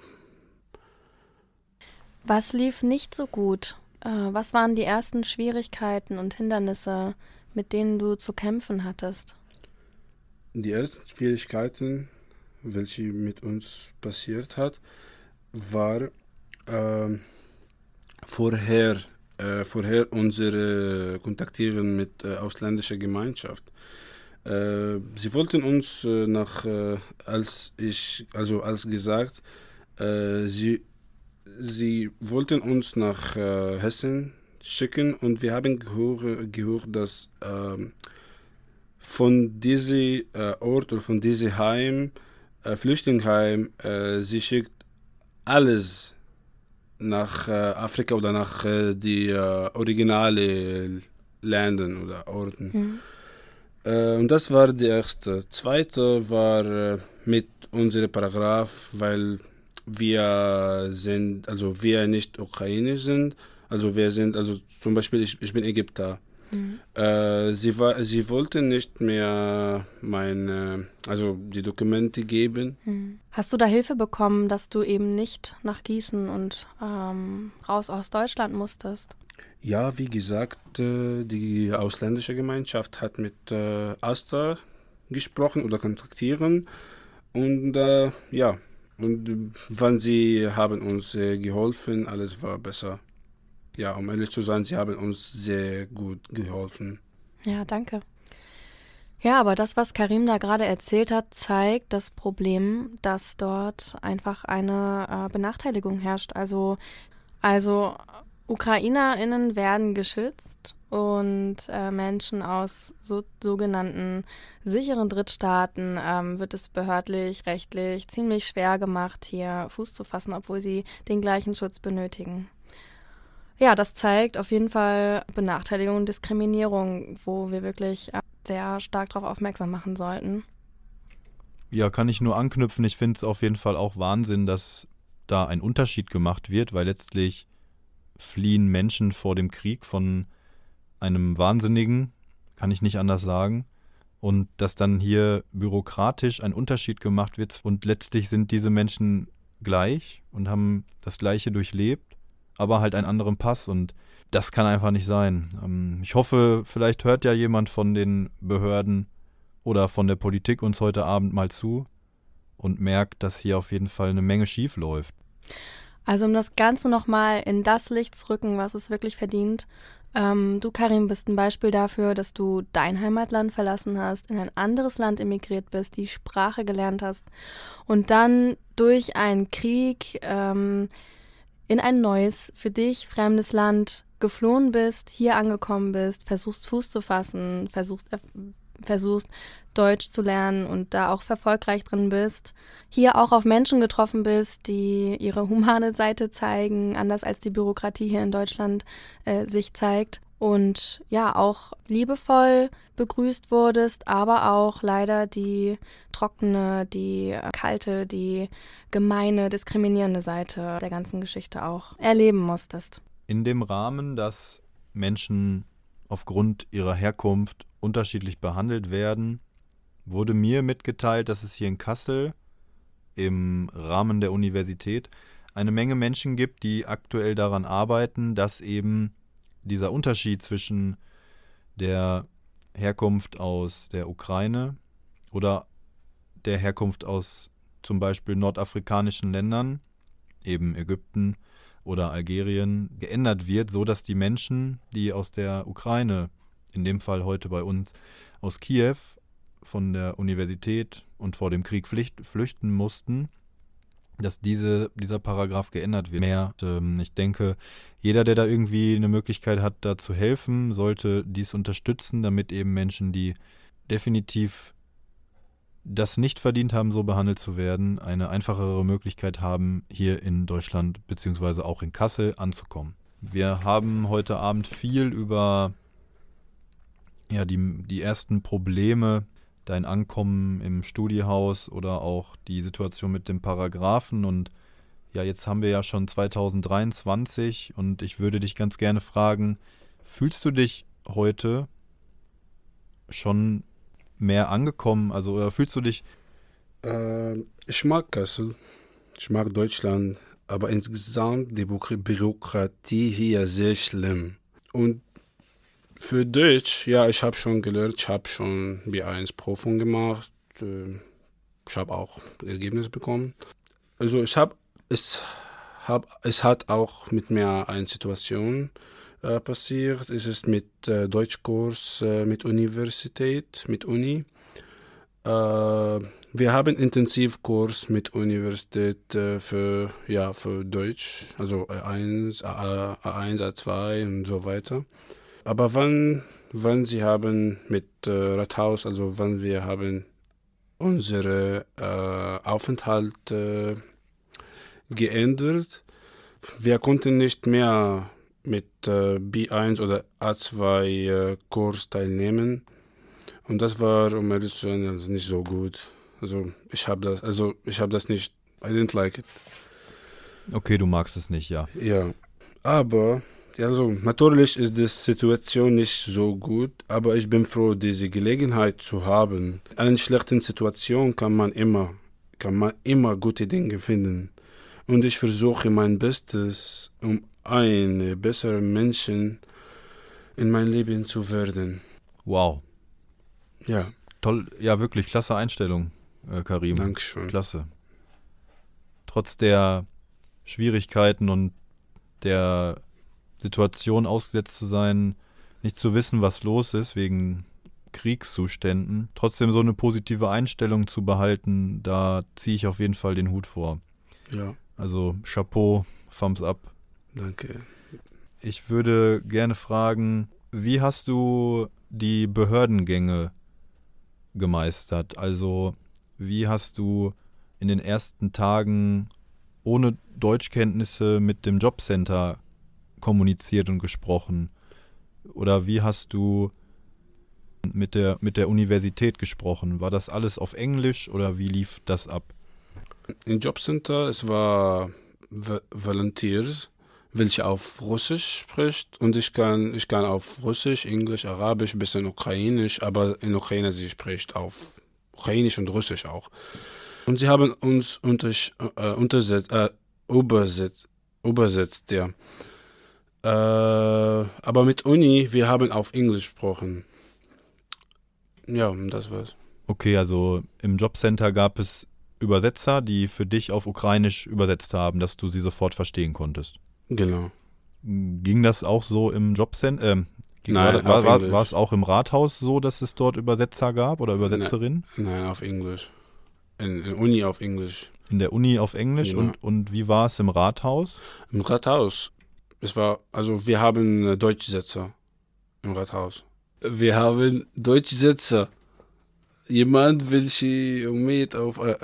Was lief nicht so gut? Äh, was waren die ersten Schwierigkeiten und Hindernisse, mit denen du zu kämpfen hattest? Die ersten Schwierigkeiten, welche mit uns passiert hat, war ähm, vorher, äh, vorher unsere Kontaktieren mit äh, ausländischer Gemeinschaft. Äh, sie wollten uns äh, nach, äh, als ich, also als gesagt, äh, sie, sie wollten uns nach äh, Hessen schicken und wir haben gehör, gehört, dass ähm, von diesem äh, Ort oder von diesem Heim, äh, Flüchtlingsheim, äh, sie schickt alles nach äh, Afrika oder nach äh, die äh, originale Ländern oder Orten. Mhm. Äh, und das war die erste. Zweite war äh, mit unserem Paragraph, weil wir sind, also wir nicht ukrainisch sind, also wir sind, also zum Beispiel ich, ich bin Ägypter. Mhm. Äh, sie, war, sie wollten nicht mehr meine, also die Dokumente geben. Mhm. Hast du da Hilfe bekommen, dass du eben nicht nach Gießen und ähm, raus aus Deutschland musstest? Ja, wie gesagt, äh, die ausländische Gemeinschaft hat mit äh, Asta gesprochen oder kontaktieren und äh, ja, und wann sie haben uns äh, geholfen, alles war besser. Ja, um ehrlich zu sein, sie haben uns sehr gut geholfen. Ja, danke. Ja, aber das, was Karim da gerade erzählt hat, zeigt das Problem, dass dort einfach eine äh, Benachteiligung herrscht. Also, also UkrainerInnen werden geschützt und äh, Menschen aus so, sogenannten sicheren Drittstaaten ähm, wird es behördlich, rechtlich ziemlich schwer gemacht, hier Fuß zu fassen, obwohl sie den gleichen Schutz benötigen. Ja, das zeigt auf jeden Fall Benachteiligung und Diskriminierung, wo wir wirklich äh, sehr stark darauf aufmerksam machen sollten. Ja, kann ich nur anknüpfen. Ich finde es auf jeden Fall auch Wahnsinn, dass da ein Unterschied gemacht wird, weil letztlich fliehen Menschen vor dem Krieg von einem Wahnsinnigen, kann ich nicht anders sagen. Und dass dann hier bürokratisch ein Unterschied gemacht wird und letztlich sind diese Menschen gleich und haben das Gleiche durchlebt, aber halt einen anderen Pass und das kann einfach nicht sein. Ähm, ich hoffe, vielleicht hört ja jemand von den Behörden oder von der Politik uns heute Abend mal zu und merkt, dass hier auf jeden Fall eine Menge schief läuft. Also um das Ganze nochmal in das Licht zu rücken, was es wirklich verdient. Ähm, du, Karim, bist ein Beispiel dafür, dass du dein Heimatland verlassen hast, in ein anderes Land emigriert bist, die Sprache gelernt hast und dann durch einen Krieg ähm, in ein neues, für dich fremdes Land geflohen bist, hier angekommen bist, versuchst Fuß zu fassen, versuchst versuchst, Deutsch zu lernen und da auch erfolgreich drin bist, hier auch auf Menschen getroffen bist, die ihre humane Seite zeigen, anders als die Bürokratie hier in Deutschland äh, sich zeigt. Und ja, auch liebevoll begrüßt wurdest, aber auch leider die trockene, die kalte, die gemeine, diskriminierende Seite der ganzen Geschichte auch erleben musstest. In dem Rahmen, dass Menschen aufgrund ihrer Herkunft unterschiedlich behandelt werden, wurde mir mitgeteilt, dass es hier in Kassel im Rahmen der Universität eine Menge Menschen gibt, die aktuell daran arbeiten, dass eben dieser Unterschied zwischen der Herkunft aus der Ukraine oder der Herkunft aus zum Beispiel nordafrikanischen Ländern, eben Ägypten oder Algerien, geändert wird, so dass die Menschen, die aus der Ukraine in dem Fall heute bei uns aus Kiew von der Universität und vor dem Krieg flüchten mussten, dass diese, dieser Paragraph geändert wird. Mehr, ähm, ich denke, jeder, der da irgendwie eine Möglichkeit hat, da zu helfen, sollte dies unterstützen, damit eben Menschen, die definitiv das nicht verdient haben, so behandelt zu werden, eine einfachere Möglichkeit haben, hier in Deutschland bzw. auch in Kassel anzukommen. Wir haben heute Abend viel über ja, die, die ersten Probleme, dein Ankommen im Studiehaus oder auch die Situation mit dem Paragraphen und ja, jetzt haben wir ja schon 2023 und ich würde dich ganz gerne fragen, fühlst du dich heute schon mehr angekommen? Also oder fühlst du dich? Äh, ich mag Kassel, ich mag Deutschland, aber insgesamt die Bürokratie hier sehr schlimm. Und für Deutsch, ja, ich habe schon gelernt, ich habe schon B1-Prüfung gemacht. Ähm, ich habe auch Ergebnisse bekommen. Also ich habe, es, hab, es hat auch mit mir eine Situation äh, passiert. Es ist mit äh, Deutschkurs äh, mit Universität, mit Uni. Äh, wir haben Intensivkurs mit Universität äh, für, ja, für Deutsch, also A1, A1, A2 und so weiter. Aber wann, wann sie haben mit äh, Rathaus, also wann wir haben unsere äh, Aufenthalt äh, geändert, wir konnten nicht mehr mit äh, B1 oder A2 äh, Kurs teilnehmen. Und das war, um ehrlich zu sein, also nicht so gut. Also ich habe das, also ich habe das nicht, I didn't like it. Okay, du magst es nicht, ja. Ja, aber also natürlich ist die Situation nicht so gut, aber ich bin froh, diese Gelegenheit zu haben. In einer schlechten Situation kann man immer, kann man immer gute Dinge finden. Und ich versuche mein Bestes, um ein besserer Mensch in mein Leben zu werden. Wow. Ja, Toll, ja, wirklich klasse Einstellung, äh, Karim. Dankeschön. Klasse. Trotz der Schwierigkeiten und der Situation ausgesetzt zu sein, nicht zu wissen, was los ist wegen Kriegszuständen, trotzdem so eine positive Einstellung zu behalten, da ziehe ich auf jeden Fall den Hut vor. Ja, Also Chapeau, Thumbs up. danke. Ich würde gerne fragen, wie hast du die Behördengänge gemeistert? Also wie hast du in den ersten Tagen ohne Deutschkenntnisse mit dem Jobcenter kommuniziert und gesprochen? Oder wie hast du mit der, mit der Universität gesprochen? War das alles auf Englisch oder wie lief das ab? Im Jobcenter, es war Vo- Volunteers, welche auf Russisch spricht und ich kann, ich kann auf Russisch, Englisch, Arabisch, ein bisschen Ukrainisch, aber in Ukraine sie spricht auf Ukrainisch und Russisch auch. Und sie haben uns untersch- äh, untersetzt, äh, übersetzt, übersetzt, ja. Äh, aber mit Uni, wir haben auf Englisch gesprochen. Ja, das war's. Okay, also im Jobcenter gab es Übersetzer, die für dich auf Ukrainisch übersetzt haben, dass du sie sofort verstehen konntest. Genau. Ging das auch so im Jobcenter? Ging- Nein, war, war, war, es auch im Rathaus so, dass es dort Übersetzer gab oder Übersetzerinnen? Nein, auf Englisch. In, in Uni auf Englisch. In der Uni auf Englisch Genau. und, und wie war es im Rathaus? Im Rathaus. Es war, also wir haben Deutschsetzer im Rathaus. Wir haben Deutschsetzer. Jemand, welche mit auf, äh,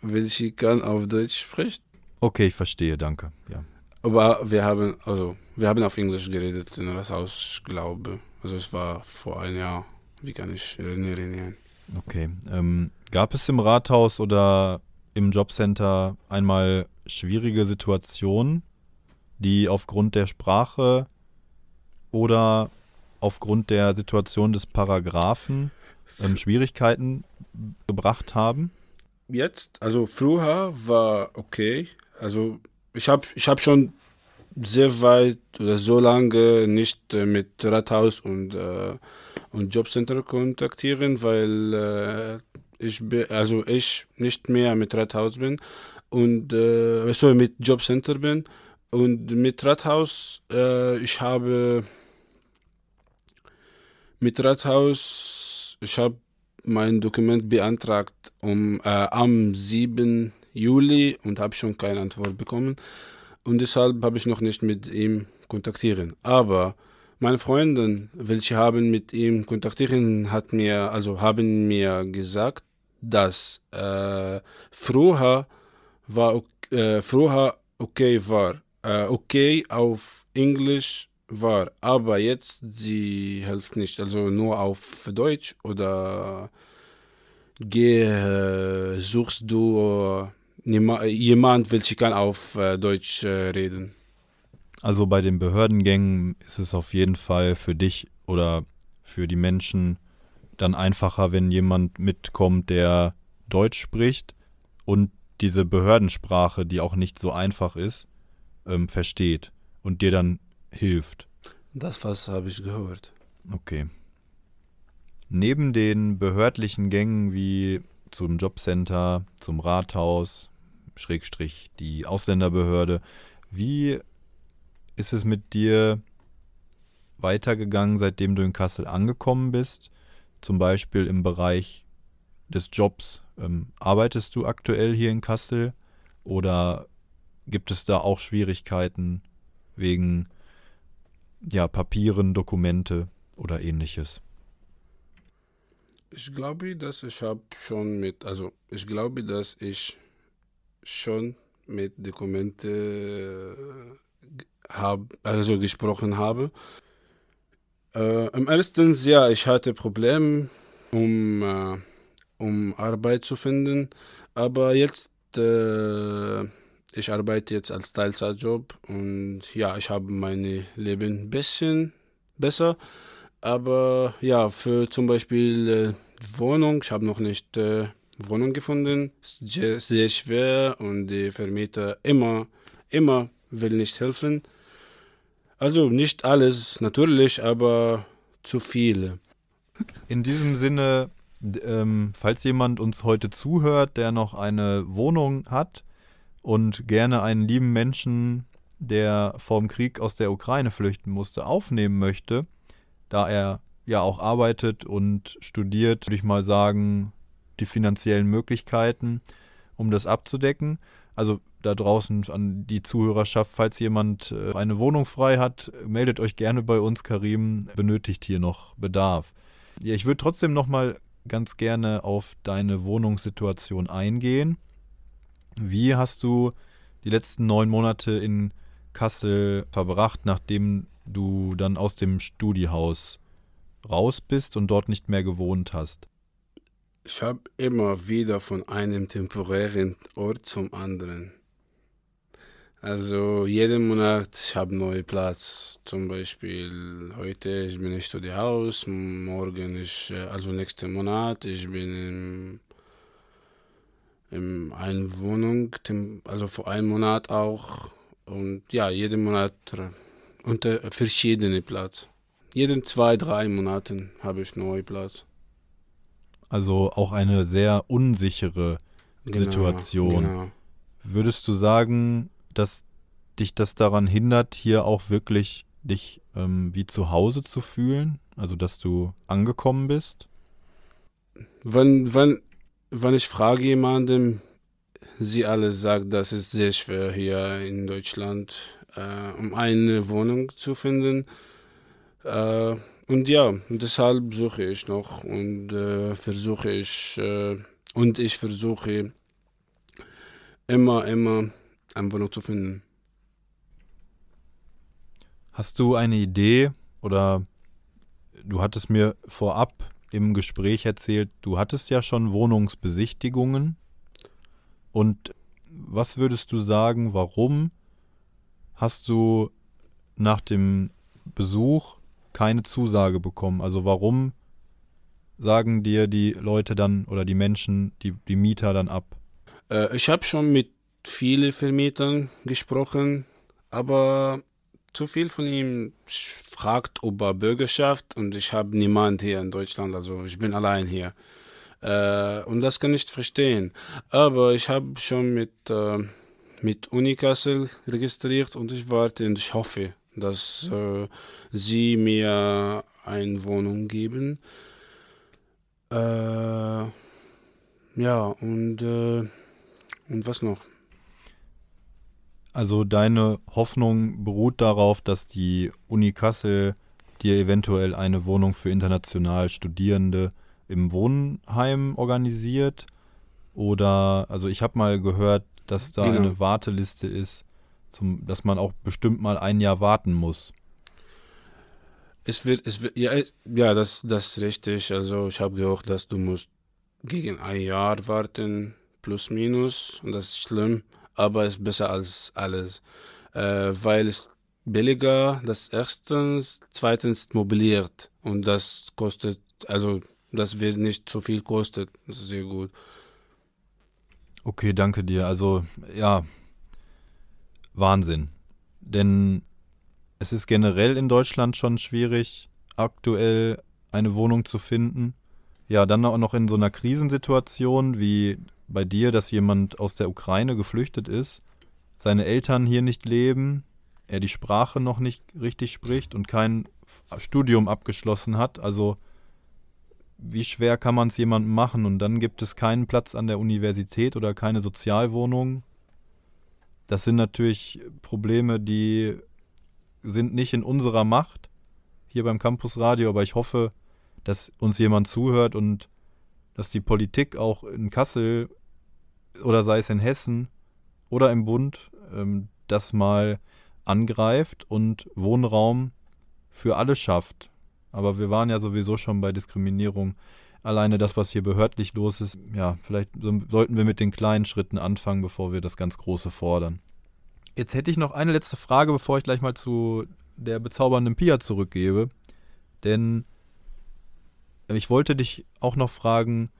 welche kann auf Deutsch spricht. Okay, ich verstehe, danke. Ja. Aber wir haben, also wir haben auf Englisch geredet im Rathaus, ich glaube. Also es war vor einem Jahr. Wie kann ich erinnern? Okay. Ähm, gab es im Rathaus oder im Jobcenter einmal schwierige Situationen, die aufgrund der Sprache oder aufgrund der Situation des Paragraphen ähm, Schwierigkeiten gebracht haben? Jetzt, also früher war okay. Also ich habe ich hab schon sehr weit oder so lange nicht äh, mit Rathaus und, äh, und Jobcenter kontaktieren, weil äh, ich also ich nicht mehr mit Rathaus bin und äh, sorry, mit Jobcenter bin und mit Rathaus äh, ich habe mit Rathaus ich habe mein Dokument beantragt um, äh, am 7. Juli und habe schon keine Antwort bekommen. Und deshalb habe ich noch nicht mit ihm kontaktieren. Aber meine Freundin, welche haben mit ihm kontaktieren, hat mir, also haben mir gesagt, dass äh, früher war äh, früher okay war, äh, okay auf Englisch war, aber jetzt sie hilft nicht, also nur auf Deutsch oder geh, äh, suchst du äh, jemand, welcher kann auf äh, Deutsch äh, reden. Also bei den Behördengängen ist es auf jeden Fall für dich oder für die Menschen dann einfacher, wenn jemand mitkommt, der Deutsch spricht und diese Behördensprache, die auch nicht so einfach ist, ähm, versteht und dir dann hilft. Das was habe ich gehört. Okay. Neben den behördlichen Gängen wie zum Jobcenter, zum Rathaus, Schrägstrich die Ausländerbehörde, wie ist es mit dir weitergegangen, seitdem du in Kassel angekommen bist? Zum Beispiel im Bereich des Jobs. Ähm, arbeitest du aktuell hier in Kassel oder gibt es da auch Schwierigkeiten wegen ja, Papieren, Dokumente oder ähnliches? Ich glaube, dass ich habe schon mit, also ich glaube, dass ich schon mit Dokumente hab, also gesprochen habe. Äh, Im ersten Jahr, ich hatte Probleme, um, äh, um Arbeit zu finden, aber jetzt, äh, ich arbeite jetzt als Teilzeitjob und ja, ich habe mein Leben ein bisschen besser. Aber ja, für zum Beispiel äh, Wohnung, ich habe noch nicht äh, Wohnung gefunden. Sehr, sehr schwer und die Vermieter immer, immer will nicht helfen. Also nicht alles, natürlich, aber zu viele. In diesem Sinne, ähm, falls jemand uns heute zuhört, der noch eine Wohnung hat und gerne einen lieben Menschen, der vom Krieg aus der Ukraine flüchten musste, aufnehmen möchte, da er ja auch arbeitet und studiert, würde ich mal sagen, die finanziellen Möglichkeiten, um das abzudecken. Also da draußen an die Zuhörerschaft, falls jemand äh, eine Wohnung frei hat, meldet euch gerne bei uns. Karim benötigt hier noch Bedarf. Ja, ich würde trotzdem noch mal ganz gerne auf deine Wohnungssituation eingehen. Wie hast du die letzten neun Monate in Kassel verbracht, nachdem du dann aus dem Studiehaus raus bist und dort nicht mehr gewohnt hast? Ich habe immer wieder von einem temporären Ort zum anderen. Also jeden Monat ich habe neuen Platz. Zum Beispiel heute ich bin im Studiehaus, morgen ich also nächsten Monat ich bin im in einer Wohnung, also vor einem Monat auch. Und ja, jeden Monat unter verschiedene Platz. Jeden zwei, drei Monaten habe ich neuen Platz. Also auch eine sehr unsichere genau, Situation. Genau. Würdest du sagen, dass dich das daran hindert, hier auch wirklich dich ähm, wie zu Hause zu fühlen? Also dass du angekommen bist? Wenn, wenn, wenn ich frage jemanden, sie alle sagen, das ist sehr schwer hier in Deutschland, äh, um eine Wohnung zu finden. Äh, und ja, deshalb suche ich noch und äh, versuche ich äh, und ich versuche immer, immer eine Wohnung zu finden. Hast du eine Idee oder du hattest mir vorab im Gespräch erzählt, du hattest ja schon Wohnungsbesichtigungen. Und was würdest du sagen, warum hast du nach dem Besuch keine Zusage bekommen? Also warum sagen dir die Leute dann oder die Menschen, die, die Mieter dann ab? Äh, ich habe schon mit vielen Vermietern gesprochen, aber zu viel von ihm fragt über Bürgerschaft und ich habe niemand hier in Deutschland, also ich bin allein hier. Äh, und das kann ich verstehen. Aber ich habe schon mit, äh, mit Uni Kassel registriert und ich warte und ich hoffe, dass äh, sie mir eine Wohnung geben. Äh, ja, und, äh, und was noch? Also deine Hoffnung beruht darauf, dass die Uni Kassel dir eventuell eine Wohnung für international Studierende im Wohnheim organisiert? Oder, also ich habe mal gehört, dass da genau. eine Warteliste ist, zum, dass man auch bestimmt mal ein Jahr warten muss. Es wird, es wird, ja, ja das, das ist richtig. Also ich habe gehört, dass du musst gegen ein Jahr warten, plus minus, und das ist schlimm aber ist besser als alles, äh, weil es billiger, das erstens, zweitens mobiliert und das kostet, also das wird nicht so viel kostet, das ist sehr gut. Okay, danke dir. Also ja, Wahnsinn. Denn es ist generell in Deutschland schon schwierig, aktuell eine Wohnung zu finden. Ja, dann auch noch in so einer Krisensituation wie bei dir, dass jemand aus der Ukraine geflüchtet ist, seine Eltern hier nicht leben, er die Sprache noch nicht richtig spricht und kein Studium abgeschlossen hat. Also wie schwer kann man es jemandem machen? Und dann gibt es keinen Platz an der Universität oder keine Sozialwohnung. Das sind natürlich Probleme, die sind nicht in unserer Macht hier beim Campus Radio, aber ich hoffe, dass uns jemand zuhört und dass die Politik auch in Kassel oder sei es in Hessen oder im Bund, ähm, das mal angreift und Wohnraum für alle schafft. Aber wir waren ja sowieso schon bei Diskriminierung. Alleine das, was hier behördlich los ist, ja, vielleicht sollten wir mit den kleinen Schritten anfangen, bevor wir das ganz Große fordern. Jetzt hätte ich noch eine letzte Frage, bevor ich gleich mal zu der bezaubernden Pia zurückgebe. Denn ich wollte dich auch noch fragen,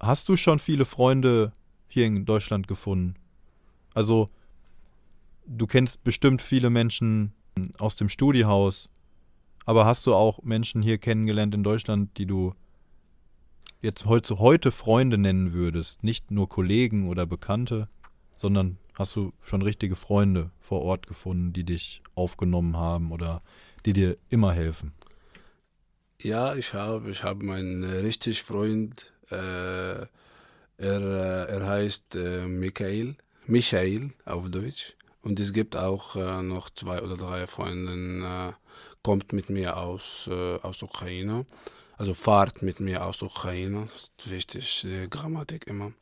hast du schon viele Freunde hier in Deutschland gefunden. Also, du kennst bestimmt viele Menschen, aus dem Studiehaus. Aber hast du auch Menschen hier kennengelernt in Deutschland, die du jetzt heute, heute Freunde nennen würdest? Nicht nur Kollegen oder Bekannte, sondern hast du schon richtige Freunde vor Ort gefunden, die dich aufgenommen haben oder die dir immer helfen? Ja, ich habe, ich habe meinen richtig Freund, äh, er, äh, er heißt äh, Michael, Michael auf Deutsch. Und es gibt auch äh, noch zwei oder drei Freunde, kommt mit mir aus, aus Ukraine. Also fahrt mit mir aus Ukraine. Das ist wichtig, die Grammatik immer.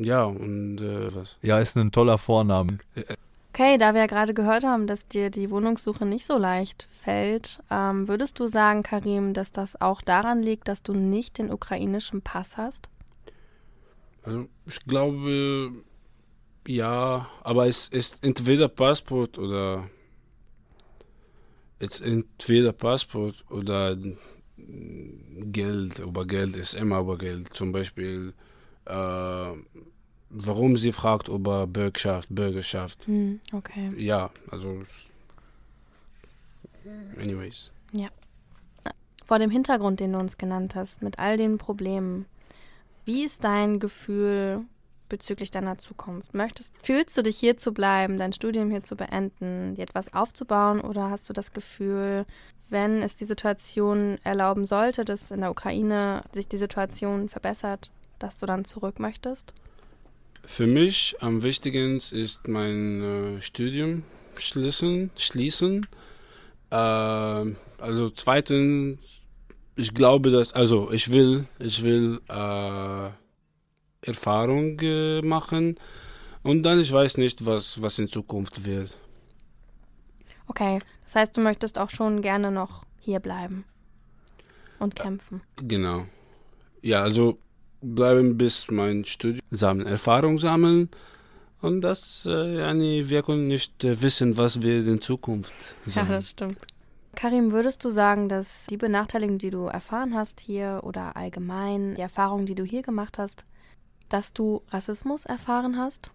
Ja, und äh, was? Ja, ist ein toller Vorname. Okay, da wir ja gerade gehört haben, dass dir die Wohnungssuche nicht so leicht fällt, ähm, würdest du sagen, Karim, dass das auch daran liegt, dass du nicht den ukrainischen Pass hast? Also ich glaube, ja, aber es ist entweder Passport oder es ist entweder Passport oder Geld. Über Geld ist immer über Geld. Zum Beispiel, äh, warum sie fragt über Bürgerschaft, Bürgerschaft. Hm, okay. Ja, also anyways. Ja. Vor dem Hintergrund, den du uns genannt hast, mit all den Problemen, wie ist dein Gefühl bezüglich deiner Zukunft? Möchtest, fühlst du dich hier zu bleiben, dein Studium hier zu beenden, dir etwas aufzubauen oder hast du das Gefühl, wenn es die Situation erlauben sollte, dass in der Ukraine sich die Situation verbessert, dass du dann zurück möchtest? Für mich am wichtigsten ist mein äh, Studium schließen. schließen. Äh, also zweitens, ich glaube, dass, also ich will, ich will äh, Erfahrung äh, machen und dann, ich weiß nicht, was, was in Zukunft wird. Okay, das heißt, du möchtest auch schon gerne noch hier bleiben und kämpfen. Genau. Ja, also bleiben bis mein Studium, sammeln, Erfahrung sammeln und das, äh, wir können nicht äh, wissen, was wir in Zukunft Ja, das stimmt. Karim, würdest du sagen, dass die Benachteiligung, die du erfahren hast hier oder allgemein die Erfahrung, die du hier gemacht hast, dass du Rassismus erfahren hast?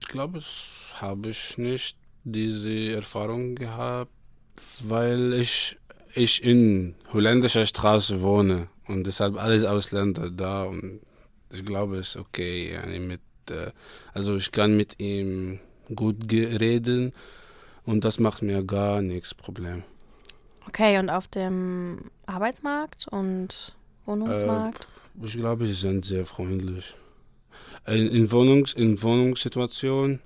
Ich glaube, das habe ich nicht diese Erfahrung gehabt, weil ich, ich in holländischer Straße wohne und deshalb alles Ausländer da und ich glaube, es ist okay. Äh, also ich kann mit ihm gut reden und das macht mir gar nichts Problem. Okay, und auf dem Arbeitsmarkt und Wohnungsmarkt? Äh, ich glaube, sie sind sehr freundlich. In, in, Wohnungs, in Wohnungssituationen,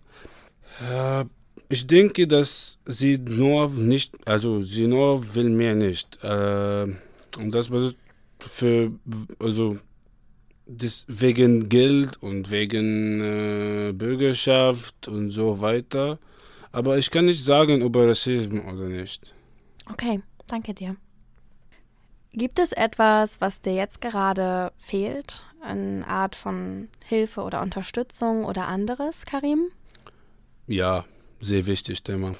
äh, ich denke, dass sie nur nicht, also sie nur will mehr nicht. Äh, und das bedeutet für, also das wegen Geld und wegen äh, Bürgerschaft und so weiter. Aber ich kann nicht sagen, ob Rassismus oder nicht. Okay, danke dir. Gibt es etwas, was dir jetzt gerade fehlt? Eine Art von Hilfe oder Unterstützung oder anderes, Karim? Ja, sehr wichtig Thema.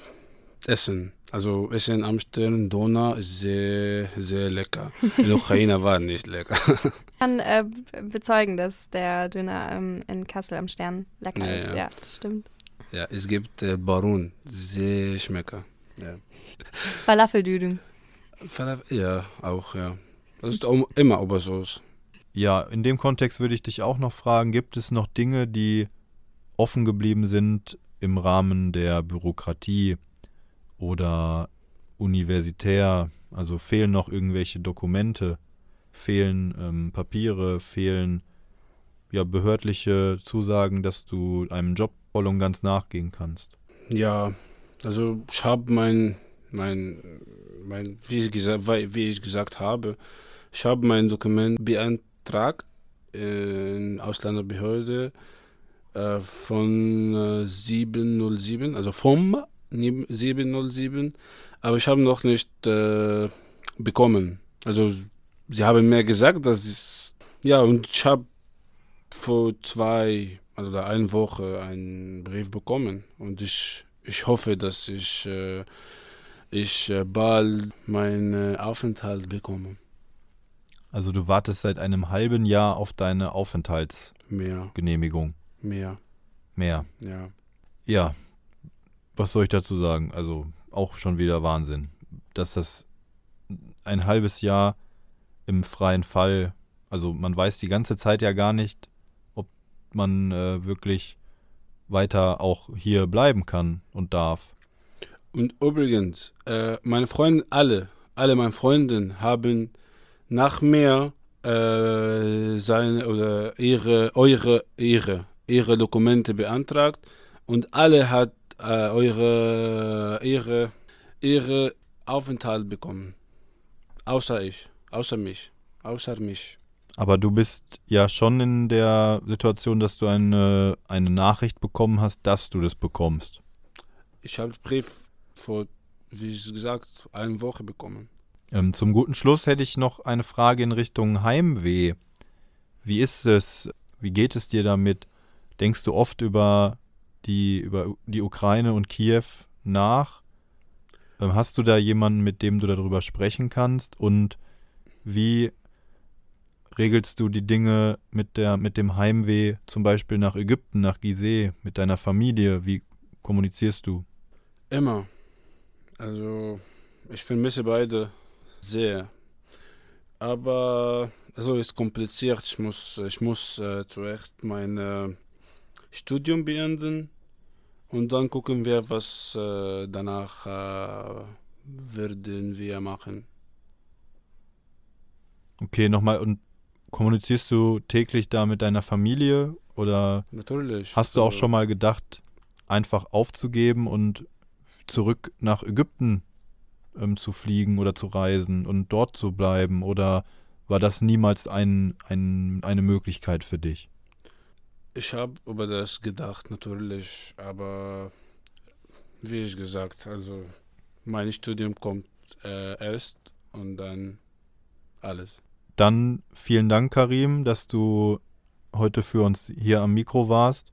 Essen. Also Essen am Stern, Dona ist sehr, sehr lecker. *laughs* In der Ukraine war nicht lecker. Ich kann äh, bezeugen, dass der Döner ähm, in Kassel am Stern lecker Ja, ist. ja. Ja, das stimmt. Ja, es gibt äh, Barun, sehr schmecker. Ja. Falafeldüdüm. Falafel- Ja, auch, ja. Das ist auch immer Obersauce. Ja, in dem Kontext würde ich dich auch noch fragen, gibt es noch Dinge, die offen geblieben sind im Rahmen der Bürokratie oder universitär? Also fehlen noch irgendwelche Dokumente, fehlen ähm, Papiere, fehlen ja behördliche Zusagen, dass du einem Job voll und ganz nachgehen kannst. Ja, also ich habe mein, mein, mein wie, gesagt, wie ich gesagt habe, ich habe mein Dokument beantragt in Ausländerbehörde äh, von äh, 707, also vom 707, aber ich habe noch nicht äh, bekommen. Also sie haben mir gesagt, dass es, ja, und ich habe vor zwei also da eine Woche einen Brief bekommen und ich, ich hoffe, dass ich, äh, ich äh, bald meinen Aufenthalt bekomme. Also du wartest seit einem halben Jahr auf deine Aufenthaltsgenehmigung. Mehr, mehr, Mehr. ja. Ja. was soll ich dazu sagen? Also auch schon wieder Wahnsinn, dass das ein halbes Jahr im freien Fall, also man weiß die ganze Zeit ja gar nicht, man äh, wirklich weiter auch hier bleiben kann und darf. Und übrigens, äh, meine Freunde, alle, alle meine Freunde haben nach mir äh, seine oder ihre, eure, ihre, ihre Dokumente beantragt und alle hat äh, eure, ihre, ihre Aufenthalt bekommen. Außer ich, außer mich, außer mich. Aber du bist ja schon in der Situation, dass du eine, eine Nachricht bekommen hast, dass du das bekommst. Ich habe den Brief vor, wie gesagt, eine Woche bekommen. Ähm, zum guten Schluss hätte ich noch eine Frage in Richtung Heimweh. Wie ist es? Wie geht es dir damit? Denkst du oft über die, über die Ukraine und Kiew nach? Ähm, hast du da jemanden, mit dem du darüber sprechen kannst? Und wie regelst du die Dinge mit, der, mit dem Heimweh, zum Beispiel nach Ägypten, nach Gizeh, mit deiner Familie? Wie kommunizierst du? Immer. Also, ich vermisse beide sehr. Aber also ist kompliziert. Ich muss, ich muss äh, zuerst mein äh, Studium beenden und dann gucken wir, was äh, danach äh, werden wir machen. Okay, nochmal, und kommunizierst du täglich da mit deiner Familie oder Natürlich. hast du auch Also, schon mal gedacht, einfach aufzugeben und zurück nach Ägypten ähm, zu fliegen oder zu reisen und dort zu bleiben? Oder war das niemals ein, ein, eine Möglichkeit für dich? Ich habe über das gedacht, natürlich, aber wie ich gesagt, also mein Studium kommt äh, erst und dann alles. Dann vielen Dank, Karim, dass du heute für uns hier am Mikro warst,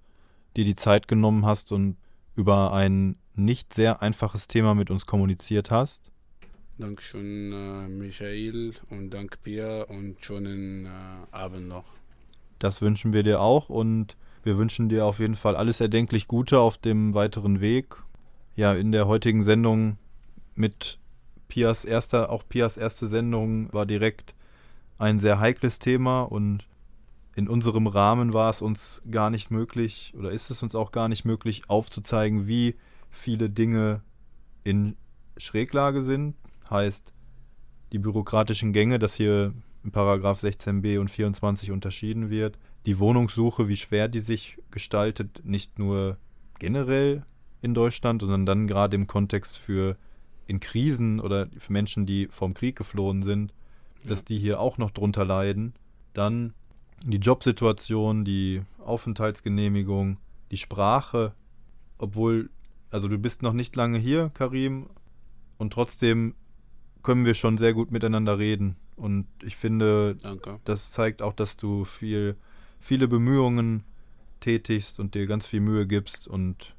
dir die Zeit genommen hast und über ein nicht sehr einfaches Thema mit uns kommuniziert hast. Dankeschön, äh, Michael und danke Pia und schönen äh, Abend noch. Das wünschen wir dir auch und wir wünschen dir auf jeden Fall alles erdenklich Gute auf dem weiteren Weg. Ja, in der heutigen Sendung mit Pias erster, auch Pias erste Sendung war direkt ein sehr heikles Thema und in unserem Rahmen war es uns gar nicht möglich oder ist es uns auch gar nicht möglich aufzuzeigen, wie viele Dinge in Schräglage sind. Heißt, die bürokratischen Gänge, dass hier in Paragraph 16b und 24 unterschieden wird, die Wohnungssuche, wie schwer die sich gestaltet, nicht nur generell in Deutschland, sondern dann gerade im Kontext für in Krisen oder für Menschen, die vom Krieg geflohen sind, dass Ja. die hier auch noch drunter leiden. Dann die Jobsituation, die Aufenthaltsgenehmigung, die Sprache, obwohl, also du bist noch nicht lange hier, Karim, und trotzdem können wir schon sehr gut miteinander reden. Und ich finde, Danke. das zeigt auch, dass du viel, viele Bemühungen tätigst und dir ganz viel Mühe gibst. Und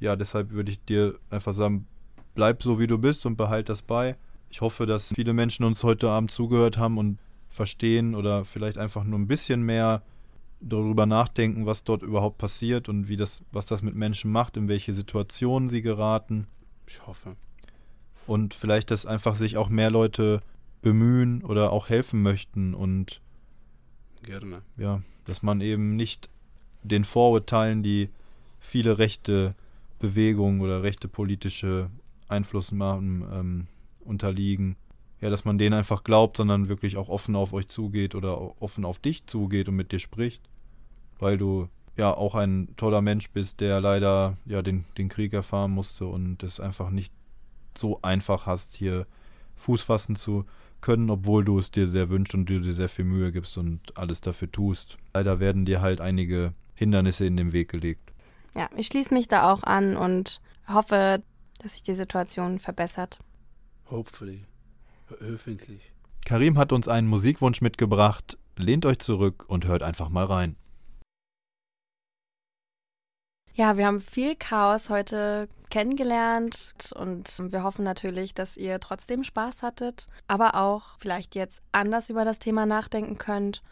ja, deshalb würde ich dir einfach sagen, bleib so wie du bist und behalt das bei. Ich hoffe, dass viele Menschen uns heute Abend zugehört haben und verstehen oder vielleicht einfach nur ein bisschen mehr darüber nachdenken, was dort überhaupt passiert und wie das, was das mit Menschen macht, in welche Situationen sie geraten Ich hoffe. und vielleicht, dass einfach sich auch mehr Leute bemühen oder auch helfen möchten und Gerne. ja, dass man eben nicht den Vorurteilen, die viele rechte Bewegungen oder rechte politische Einflussnahmen ähm, unterliegen, ja, dass man denen einfach glaubt, sondern wirklich auch offen auf euch zugeht oder offen auf dich zugeht und mit dir spricht, weil du ja auch ein toller Mensch bist, der leider ja den, den Krieg erfahren musste und es einfach nicht so einfach hast, hier Fuß fassen zu können, obwohl du es dir sehr wünschst und du dir sehr viel Mühe gibst und alles dafür tust. Leider werden dir halt einige Hindernisse in den Weg gelegt. Ja, ich schließe mich da auch an und hoffe, dass sich die Situation verbessert. Hopefully. Hoffentlich. Karim hat uns einen Musikwunsch mitgebracht. Lehnt euch zurück und hört einfach mal rein. Ja, wir haben viel Chaos heute kennengelernt und wir hoffen natürlich, dass ihr trotzdem Spaß hattet, aber auch vielleicht jetzt anders über das Thema nachdenken könnt.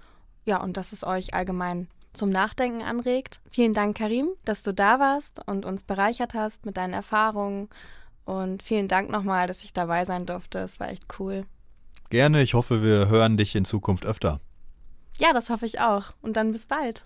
Ja, und dass es euch allgemein zum Nachdenken anregt. Vielen Dank, Karim, dass du da warst und uns bereichert hast mit deinen Erfahrungen. Und vielen Dank nochmal, dass ich dabei sein durfte. Es war echt cool. Gerne, ich hoffe, wir hören dich in Zukunft öfter. Ja, das hoffe ich auch. Und dann bis bald.